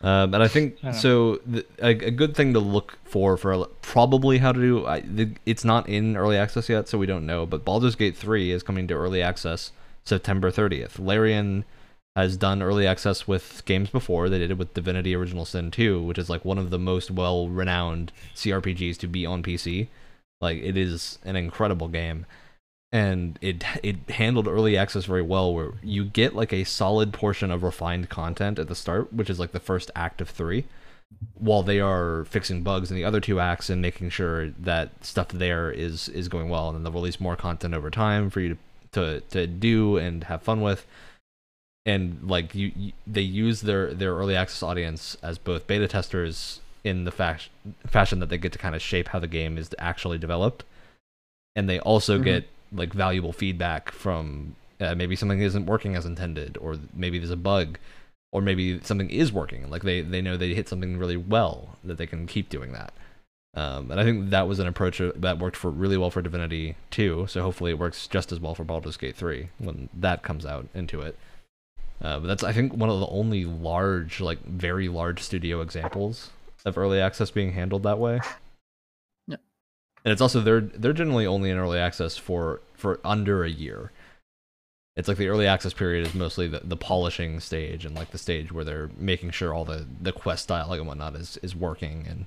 Um, and I think I so. The, a, a good thing to look for for probably how to do. I, the, it's not in early access yet, so we don't know. But Baldur's Gate three is coming to early access September thirtieth. Larian has done early access with games before. They did it with Divinity: Original Sin two, which is like one of the most well-renowned CRPGs to be on PC. Like it is an incredible game and it it handled early access very well where you get like a solid portion of refined content at the start which is like the first act of 3 while they are fixing bugs in the other two acts and making sure that stuff there is is going well and then they'll release more content over time for you to to, to do and have fun with and like you, you they use their their early access audience as both beta testers in the fash- fashion that they get to kind of shape how the game is actually developed. And they also Mhm. get like valuable feedback from uh, maybe something isn't working as intended or maybe there's a bug or maybe something is working. Like they they know they hit something really well that they can keep doing that. Um, and I think that was an approach uh, that worked for really well for Divinity 2 so hopefully it works just as well for Baldur's Gate 3 when that comes out into it uh, but that's I think one of the only large like very large studio examples of early access being handled that way. Yeah. and it's also they're they're generally only in early access for for under a year. It's like the early access period is mostly the, the polishing stage and like the stage where they're making sure all the the quest dialogue and whatnot is is working and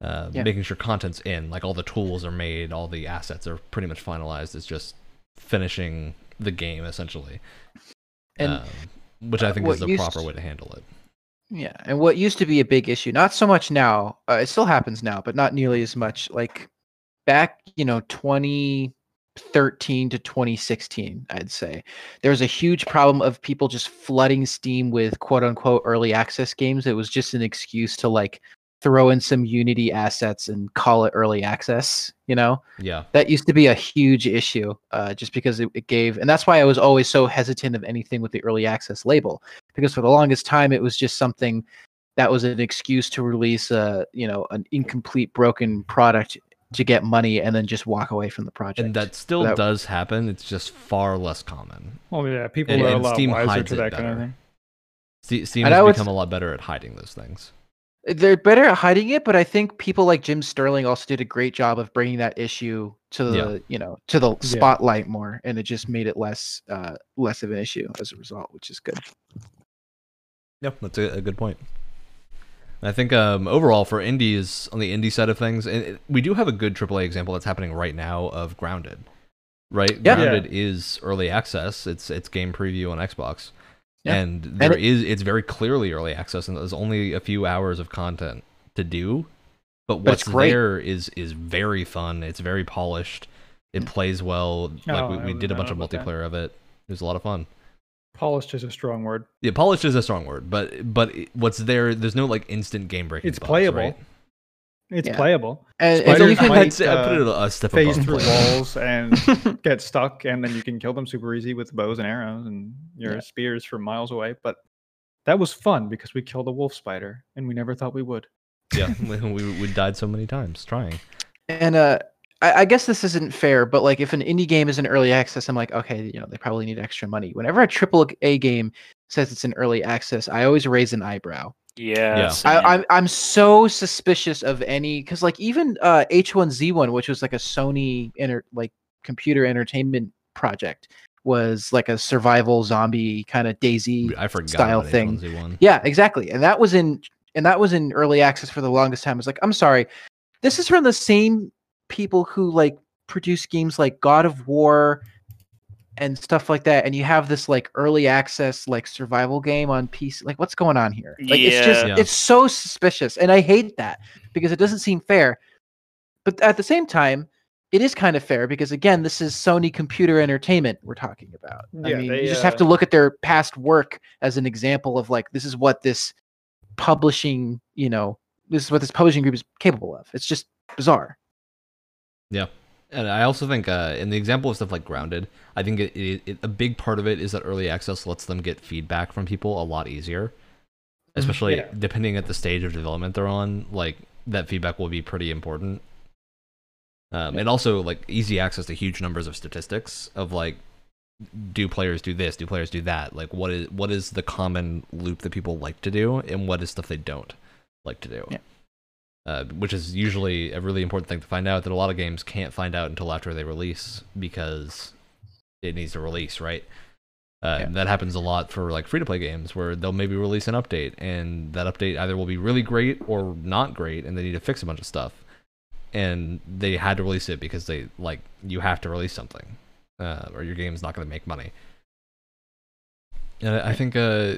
uh, Yeah. making sure content's in. Like all the tools are made all the assets are pretty much finalized. It's just finishing the game essentially and um, which i uh, think what is the proper way to handle it. Yeah and what used to be a big issue not so much now uh, it still happens now but not nearly as much like back you know 2013 to 2016 i'd say there was a huge problem of people just flooding steam with quote unquote early access games. It was just an excuse to like throw in some unity assets and call it early access you know yeah that used to be a huge issue uh, just because it, it gave and that's why i was always so hesitant of anything with the early access label because for the longest time it was just something that was an excuse to release a you know an incomplete broken product to get money and then just walk away from the project. And that still That- does happen. It's just far less common. Well, yeah, people And- are a lot Steam wiser hides to it that kind of better. thing. Ste- Steam has I would become a lot better at hiding those things. They're better at hiding it, but I think people like Jim Sterling also did a great job of bringing that issue to the Yeah. you know to the Yeah. spotlight more, and it just made it less uh, less of an issue as a result, which is good. Yep, that's a, a good point. I think um, overall for indies on the indie side of things, it- we do have a good AAA example that's happening right now of Grounded. Right, Yeah. Grounded is early access. It's it's game preview on Xbox, Yeah. and there it- is it's very clearly early access, and there's only a few hours of content to do. But But what's great. there is is very fun. It's very polished. It mm. plays well. Like Oh, we, we did a bunch of about that. multiplayer of it. It was a lot of fun. Polished is a strong word. Yeah, polished is a strong word, but but what's there? There's no like instant game breaking. It's bugs, playable. Right? It's Yeah. playable. And, and Spiders you can might- I'd, say, I'd put it a step Phase through walls and get stuck, and then you can kill them super easy with bows and arrows and your Yeah. spears from miles away. But that was fun because we killed a wolf spider, and we never thought we would. Yeah, we, we we died so many times trying. and uh, I, I guess this isn't fair, but like if an indie game is in early access, I'm like, okay, you know, they probably need extra money. Whenever a triple A game says it's in early access, I always raise an eyebrow. Yeah. Yeah. same. I, I'm I'm so suspicious of any because like even uh, H1Z1, which was like a Sony enter like computer entertainment project, was like a survival zombie kind of DayZ I forgot style about thing. H1Z1. Yeah, exactly. And that was in and that was in early access for the longest time. It's like, I'm sorry, this is from the same people who like produce games like God of War and stuff like that. And you have this like early access like survival game on PC. Like, what's going on here? Like, it's just Yeah. it's so suspicious, and I hate that because it doesn't seem fair. But at the same time, it is kind of fair because again, this is Sony Computer Entertainment we're talking about. I Yeah, mean, they, you just have to uh, look at their past work as an example of like this is what this publishing, you know, this is what this publishing group is capable of. It's just bizarre. And I also think, uh, in the example of stuff like Grounded, I think it, it, it, a big part of it is that early access lets them get feedback from people a lot easier. Especially Yeah. depending at the stage of development they're on, like that feedback will be pretty important. Um, And also, like easy access to huge numbers of statistics of like, do players do this? Do players do that? Like, what is what is the common loop that people like to do, and what is stuff they don't like to do? Yeah. Uh, which is usually a really important thing to find out that a lot of games can't find out until after they release because it needs to release, right? Uh, Yeah. That happens a lot for like free to play games where they'll maybe release an update and that update either will be really great or not great and they need to fix a bunch of stuff. And they had to release it because they like you have to release something uh, or your game's not going to make money. And I I think uh,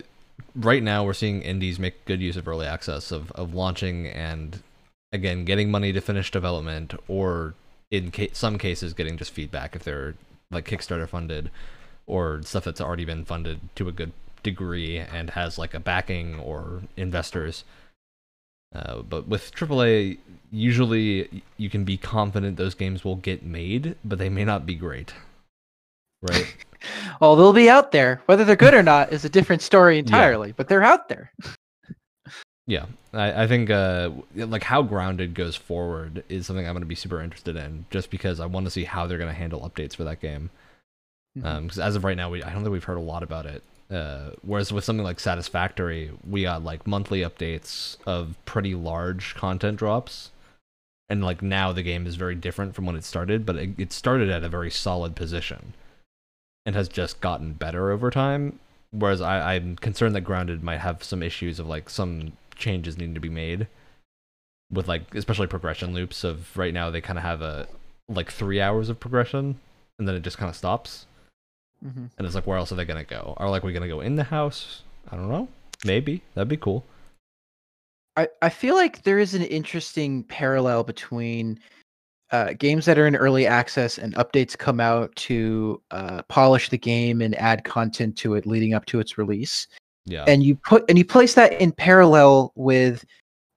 right now we're seeing indies make good use of early access of, of launching and again getting money to finish development or in ca- some cases getting just feedback if they're like kickstarter funded or stuff that's already been funded to a good degree and has like a backing or investors uh, but with AAA, usually you can be confident those games will get made, but they may not be great. Right? Well, they'll be out there. Whether they're good or not is a different story entirely, but they're out there. Yeah, I, I think uh, like how grounded goes forward is something I'm going to be super interested in, just because I want to see how they're going to handle updates for that game. Because as of right now, we I don't think we've heard a lot about it. Uh, whereas with something like Satisfactory, we got like monthly updates of pretty large content drops, and like now the game is very different from when it started, but it, it started at a very solid position, and has just gotten better over time. Whereas I, I'm concerned that Grounded might have some issues of like some changes need to be made with like especially progression loops of right now they kind of have a like three hours of progression and then it just kind of stops. Mm-hmm. and it's like where else are they gonna go? Are like we gonna go in the house? I don't know. Maybe. That'd be cool. I, I feel like there is an interesting parallel between uh, games that are in early access and updates come out to uh, polish the game and add content to it leading up to its release. Yeah And you put and you place that in parallel with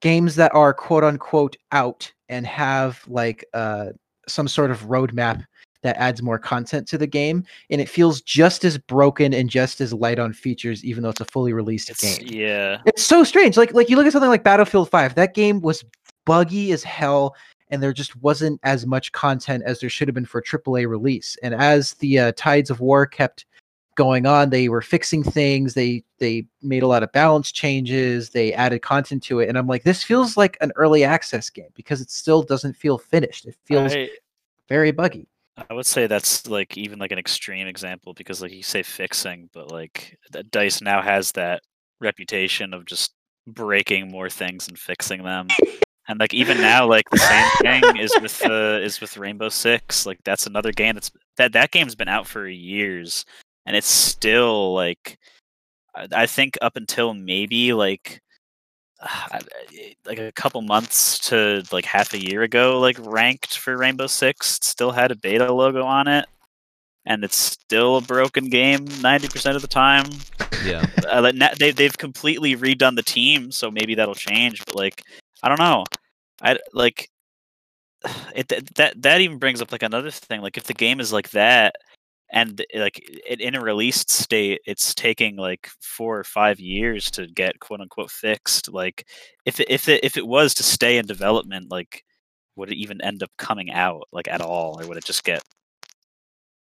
games that are quote unquote out and have like uh, some sort of roadmap that adds more content to the game, and it feels just as broken and just as light on features, even though it's a fully released It's, game. yeah. It's so strange. Like like you look at something like Battlefield 5. That game was buggy as hell and there just wasn't as much content as there should have been for a AAA release. And as the uh, tides of war kept going on, they were fixing things. They they made a lot of balance changes. They added content to it, and I'm like, this feels like an early access game because it still doesn't feel finished. It feels I, very buggy. I would say that's like even like an extreme example because like you say fixing, but like Dice now has that reputation of just breaking more things and fixing them. And like even now, like the same thing is with uh, is with Rainbow Six. Like that's another game that's that that game's been out for years, and it's still like I think up until maybe like uh, like a couple months to like half a year ago, like ranked for Rainbow Six, still had a beta logo on it, and it's still a broken game ninety percent of the time. Yeah. Uh, they they've completely redone the team, so maybe that'll change. But like, I don't know. I like it. That that even brings up like another thing. Like, if the game is like that, and eh, like it, in a released state, it's taking like four or five years to get quote unquote fixed. Like, if it, if it if it was to stay in development, like, would it even end up coming out like at all, or would it just get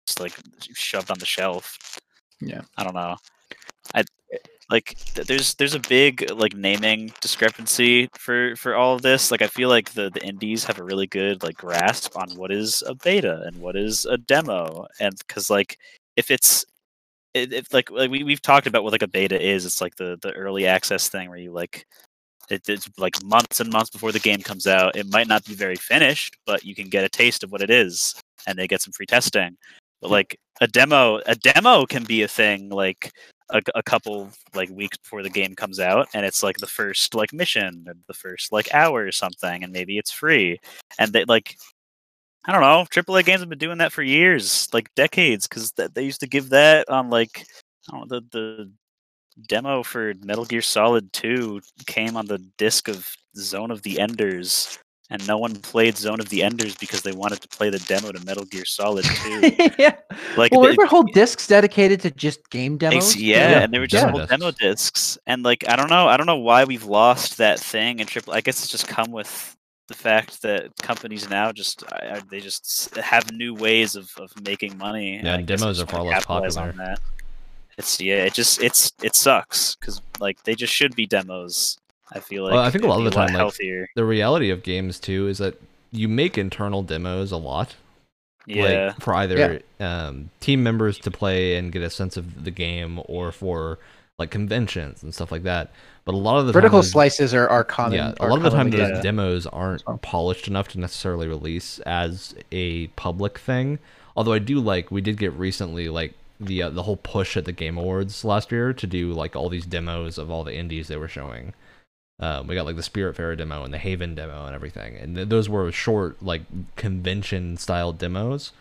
just like shoved on the shelf? Yeah. I don't know. I like th- there's there's a big like naming discrepancy for for all of this. Like I feel like the the indies have a really good like grasp on what is a beta and what is a demo, and because like if it's it, if like like we we've talked about what like a beta is, it's like the the early access thing where you like it, it's like months and months before the game comes out. It might not be very finished, but you can get a taste of what it is, and they get some free testing. But hmm. like a demo, a demo can be a thing like a, a couple like weeks before the game comes out, and it's like the first like mission, the first like hour or something, and maybe it's free. And they like, I don't know, AAA games have been doing that for years, like decades, because th- they used to give that on like I don't know the the demo for Metal Gear Solid 2 came on the disc of Zone of the Enders, and no one played Zone of the Enders because they wanted to play the demo to Metal Gear Solid 2. yeah. like well, they- remember whole discs dedicated to just game demos? yeah, Yeah, and they were just demo whole demo discs. discs, and like I don't know, I don't know why we've lost that thing. And triple, I guess it's just come with the fact that companies now just I, I- they just have new ways of, of making money. Yeah, and demos are far wanna less capitalize on popular. that. It's yeah, it just it's it sucks because like they just should be demos. I feel like Well, I think a lot of the time, like. The reality of games too is that you make internal demos a lot. Yeah, like for either um, team members to play and get a sense of the game or for like conventions and stuff like that but a lot of the Vertical time slices are, are common. yeah a lot of the time commonly those. Yeah. demos aren't So- polished enough to necessarily release as a public thing although i do like we did get recently like the uh, the whole push at the game awards last year to do like all these demos of all the indies they were showing um, we got like the Spiritfarer demo and the Haven demo and everything, and th- those were short, like convention style demos,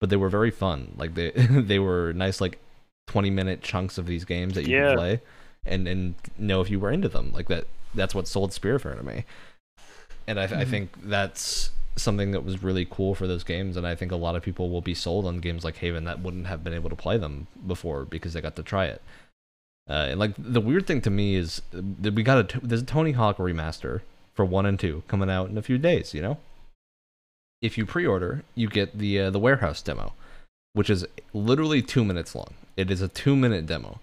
but they were very fun. Like they they were nice, like twenty minute chunks of these games that you Yeah. could play, and and know if you were into them. Like that, that's what sold Spiritfarer to me, and I, I Mhm. think that's something that was really cool for those games, and I think a lot of people will be sold on games like Haven that wouldn't have been able to play them before because they got to try it. Uh, and like the weird thing to me is that we got a there's a Tony Hawk remaster for one and two coming out in a few days. You know, if you pre-order, you get the uh, the warehouse demo, which is literally two minutes long. It is a two minute demo,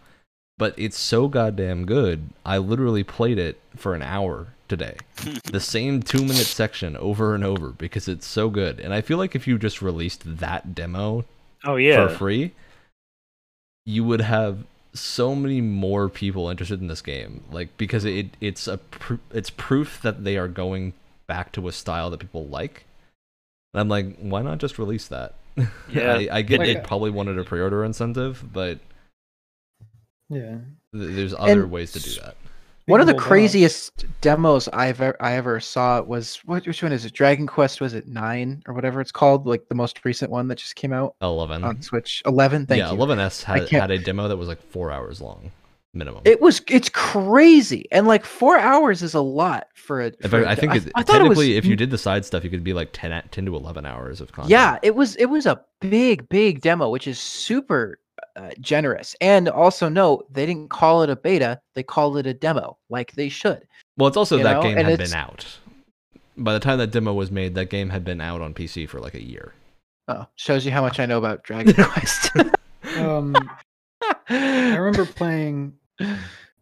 but it's so goddamn good. I literally played it for an hour today, the same two minute section over and over because it's so good. And I feel like if you just released that demo oh yeah, for free, you would have so many more people interested in this game. Like because it it's a pr- it's proof that they are going back to a style that people like. And I'm like, why not just release that? Yeah. I, I get Like- it probably wanted a pre-order incentive, but Yeah. th- there's other And ways to do that. One of the Speaking demos- uh, craziest demos I've ever, I ever saw was what which one is it? Dragon Quest was it nine or whatever it's called? Like the most recent one that just came out Eleven. on Switch. Eleven. Thank yeah, you. 11s had had a demo that was like four hours long, minimum. It was it's crazy, and like four hours is a lot for a. For fact, a I think I, it, I thought it was technically, if you did the side stuff, you could be like 10, 10 to eleven hours of content. Yeah, it was it was a big big demo, which is super uh, generous. And also note they didn't call it a beta; they called it a demo, like they should. Well, it's also you that know, game and had been out. by the time that demo was made, that game had been out on PC for like a year. Oh, shows you how much I know about Dragon Quest. Um, I remember playing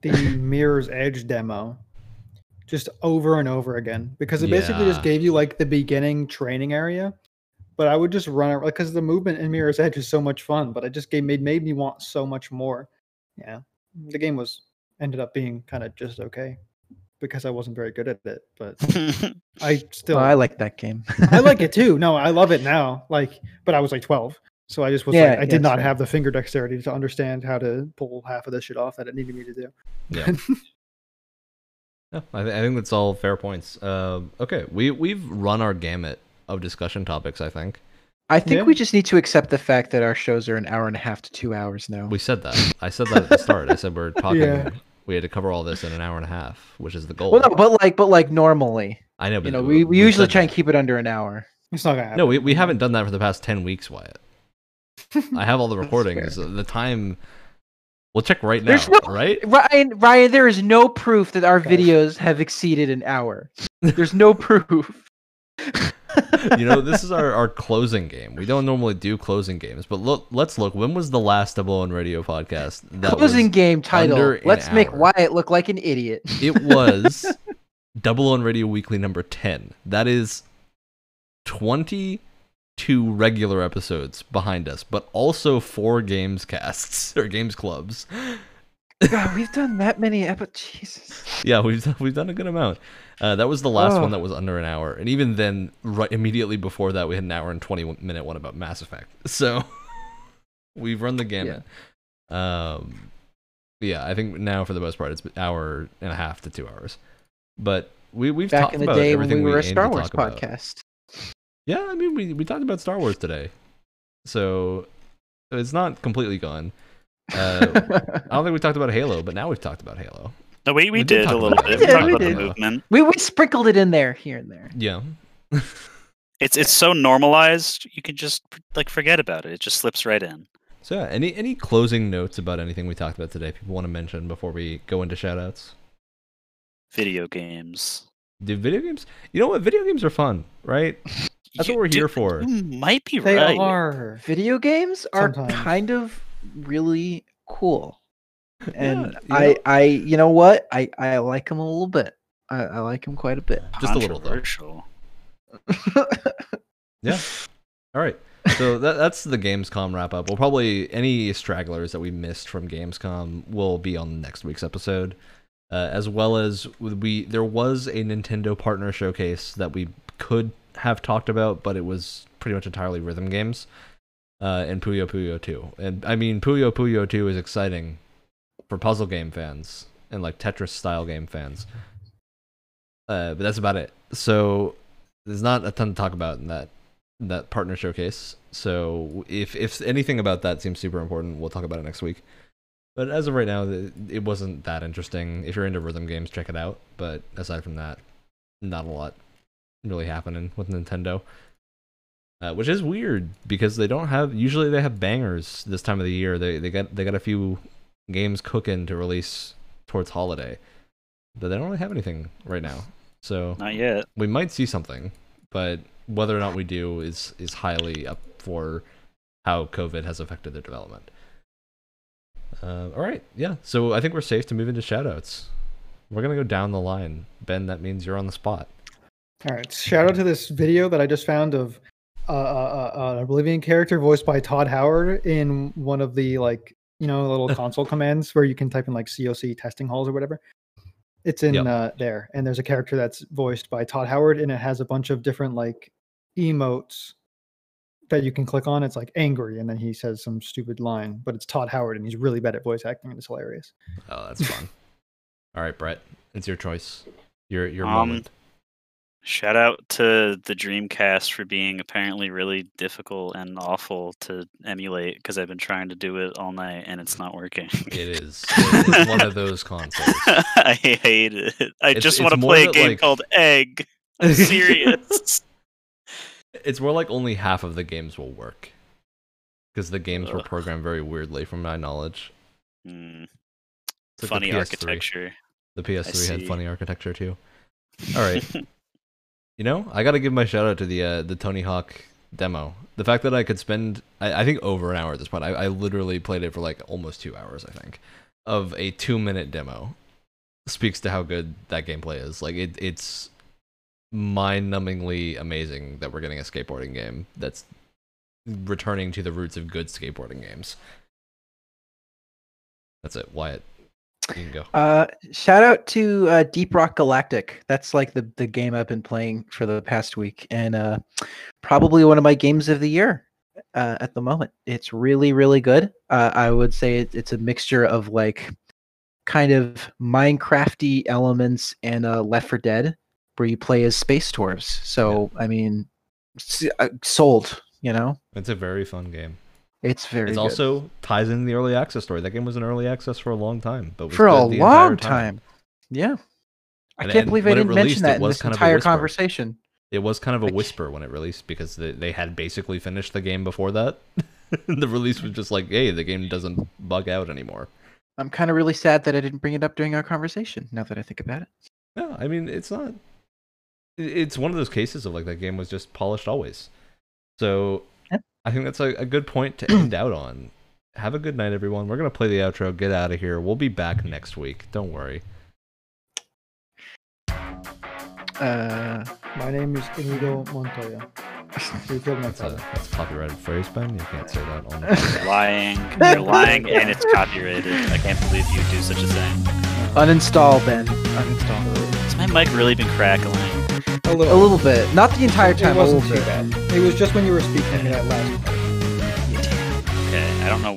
the Mirror's Edge demo just over and over again because it basically just gave you like the beginning training area. But I would just run it because the movement in Mirror's Edge is so much fun. But it just gave made made me want so much more. Yeah, the game was ended up being kind of just okay because I wasn't very good at it. But I still Well, I like that game. I like it too. No, I love it now. Like, but I was like 12, so I just was Yeah, like, I yeah, did not sure. have the finger dexterity to understand how to pull half of this shit off that it needed me to do. Yeah. Yeah, I, th- I think that's all fair points. Um, okay, we we've run our gamut of discussion topics. I think I think Yeah. we just need to accept the fact that our shows are an hour and a half to two hours now. we said that. I said that at the start. I said we're talking. Yeah. We had to cover all this in an hour and a half, which is the goal. well, no, but like, but like normally, I know, but you know, we, we we've usually said try and keep it under an hour. It's not gonna happen. No, we, we haven't done that for the past ten weeks, Wyatt. I have all the recordings. The time. We'll check right now. No- right? Ryan, Ryan, there is no proof that our Guys. videos have exceeded an hour. There's no proof. you know, this is our, our closing game. We don't normally do closing games, but look, let's look. When was the last Double on Radio podcast? That Closing game title. Let's make hour. Wyatt look like an idiot. it was Double on Radio Weekly number 10. That is 22 regular episodes behind us, but also four games casts or games clubs. God, we've done that many episodes. Jesus. Yeah, we've done, we've done a good amount. Uh, that was the last Oh. one that was under an hour, and even then, right immediately before that, we had an hour and twenty minute one about Mass Effect. So we've run the gamut. Um, yeah, I think now for the most part, it's an hour and a half to two hours. But we we've Back talked in the about day when we were a Star Wars talk about. podcast. Yeah, I mean, we we talked about Star Wars today, so it's not completely gone. Uh, I don't think we talked about Halo, but now we've talked about Halo. No, we, we, We did did, a little bit. it. We Yeah, talked we about the did. movement. we, we sprinkled it in there, here and there. Yeah. It's it's so normalized, you can just like forget about it. It just slips right in. So yeah, any any closing notes about anything we talked about today? People want to mention before we go into shoutouts? Video games. Do video games? You know what? Video games are fun, right? That's You- what we're dude, here for. You might be They right. are. Video games are Sometimes. kind of really cool. And Yeah, I, know? I, you know what? I, I like him a little bit. I, I like him quite a bit. Just a little, though. Yeah. All right. So that, that's the Gamescom wrap up. We'll probably any stragglers that we missed from Gamescom will be on next week's episode, uh, as well as we there was a Nintendo partner showcase that we could have talked about, but it was pretty much entirely rhythm games, uh, and Puyo Puyo 2. And I mean Puyo Puyo 2 is exciting for puzzle game fans and like Tetris style game fans. Uh, but that's about it. So there's not a ton to talk about in that that partner showcase. So if if anything about that seems super important, we'll talk about it next week. But as of right now, it wasn't that interesting. If you're into rhythm games, check it out. But aside from that, not a lot really happening with Nintendo. Uh, which is weird because they don't have usually they have bangers this time of the year. They they got they got a few games cooking to release towards holiday, but they don't really have anything right now. So Not yet. we might see something, but whether or not we do is is highly up for how COVID has affected their development. Uh, all right, yeah. So I think we're safe to move into shoutouts. We're gonna go down the line. Ben, that means you're on the spot. All right. Shout out to this video that I just found of uh, uh, uh, an Oblivion character voiced by Todd Howard in one of the like you know little console commands where you can type in like COC testing halls or whatever. It's in Yep. uh, there, and there's a character that's voiced by Todd Howard, and it has a bunch of different like emotes that you can click on. It's like angry, and then he says some stupid line, but it's Todd Howard, and he's really bad at voice acting, and it's hilarious. Oh, that's fun. all right, Brett, it's your choice. Your your Um, moment. Shout out to the Dreamcast for being apparently really difficult and awful to emulate because I've been trying to do it all night and it's not working. It is. It is one of those consoles. I hate it. I It's- just want to play a game like- called Egg. I'm serious. It's more like only half of the games will work because the games were programmed very weirdly, from my knowledge. Mm. It's like the funny PS3. architecture. The PS3 had funny architecture too. All right. You know, I got to give my shout out to the uh, the Tony Hawk demo. The fact that I could spend, I, I think, over an hour at this point. I, I literally played it for like almost two hours. I think of a two minute demo speaks to how good that gameplay is. Like it, it's mind-numbingly amazing that we're getting a skateboarding game that's returning to the roots of good skateboarding games. That's it, Wyatt. You can go. Uh, shout out to uh, Deep Rock Galactic. That's like the the game I've been playing for the past week, and uh, probably one of my games of the year uh, at the moment. It's really really good. Uh, I would say it, it's a mixture of like kind of Minecrafty elements and uh, Left 4 Dead, where you play as space dwarves. So I mean, uh, sold. You know, It's a very fun game. It's very It also ties in the early access story. That game was in early access for a long time, but for a good the entire long time. Yeah. I And- can't and believe I didn't released, mention that in this kind of a entire conversation. It was kind of a whisper when it released because they, they had basically finished the game before that. the release was just like, hey, the game doesn't bug out anymore. I'm kind of really sad that I didn't bring it up during our conversation. Now that I think about it, No, I mean it's not. It's one of those cases of like that game was just polished always. So. I think that's a, a good point to end out on. Have a good night, everyone. We're gonna play the outro. Get out of here. We'll be back next week. Don't worry. uh, My name is Inigo Montoya. You killed my That's a, that's a copyrighted phrase, Ben. You can't say that on. The You're lying. You're lying, and it's copyrighted. I can't believe you do such a thing. uninstall Ben. Uninstall. Has my mic really been crackling? A A little. little bit, not the entire time. A wasn't little too bit. bad. It was just when you were speaking that last part. Okay, I don't know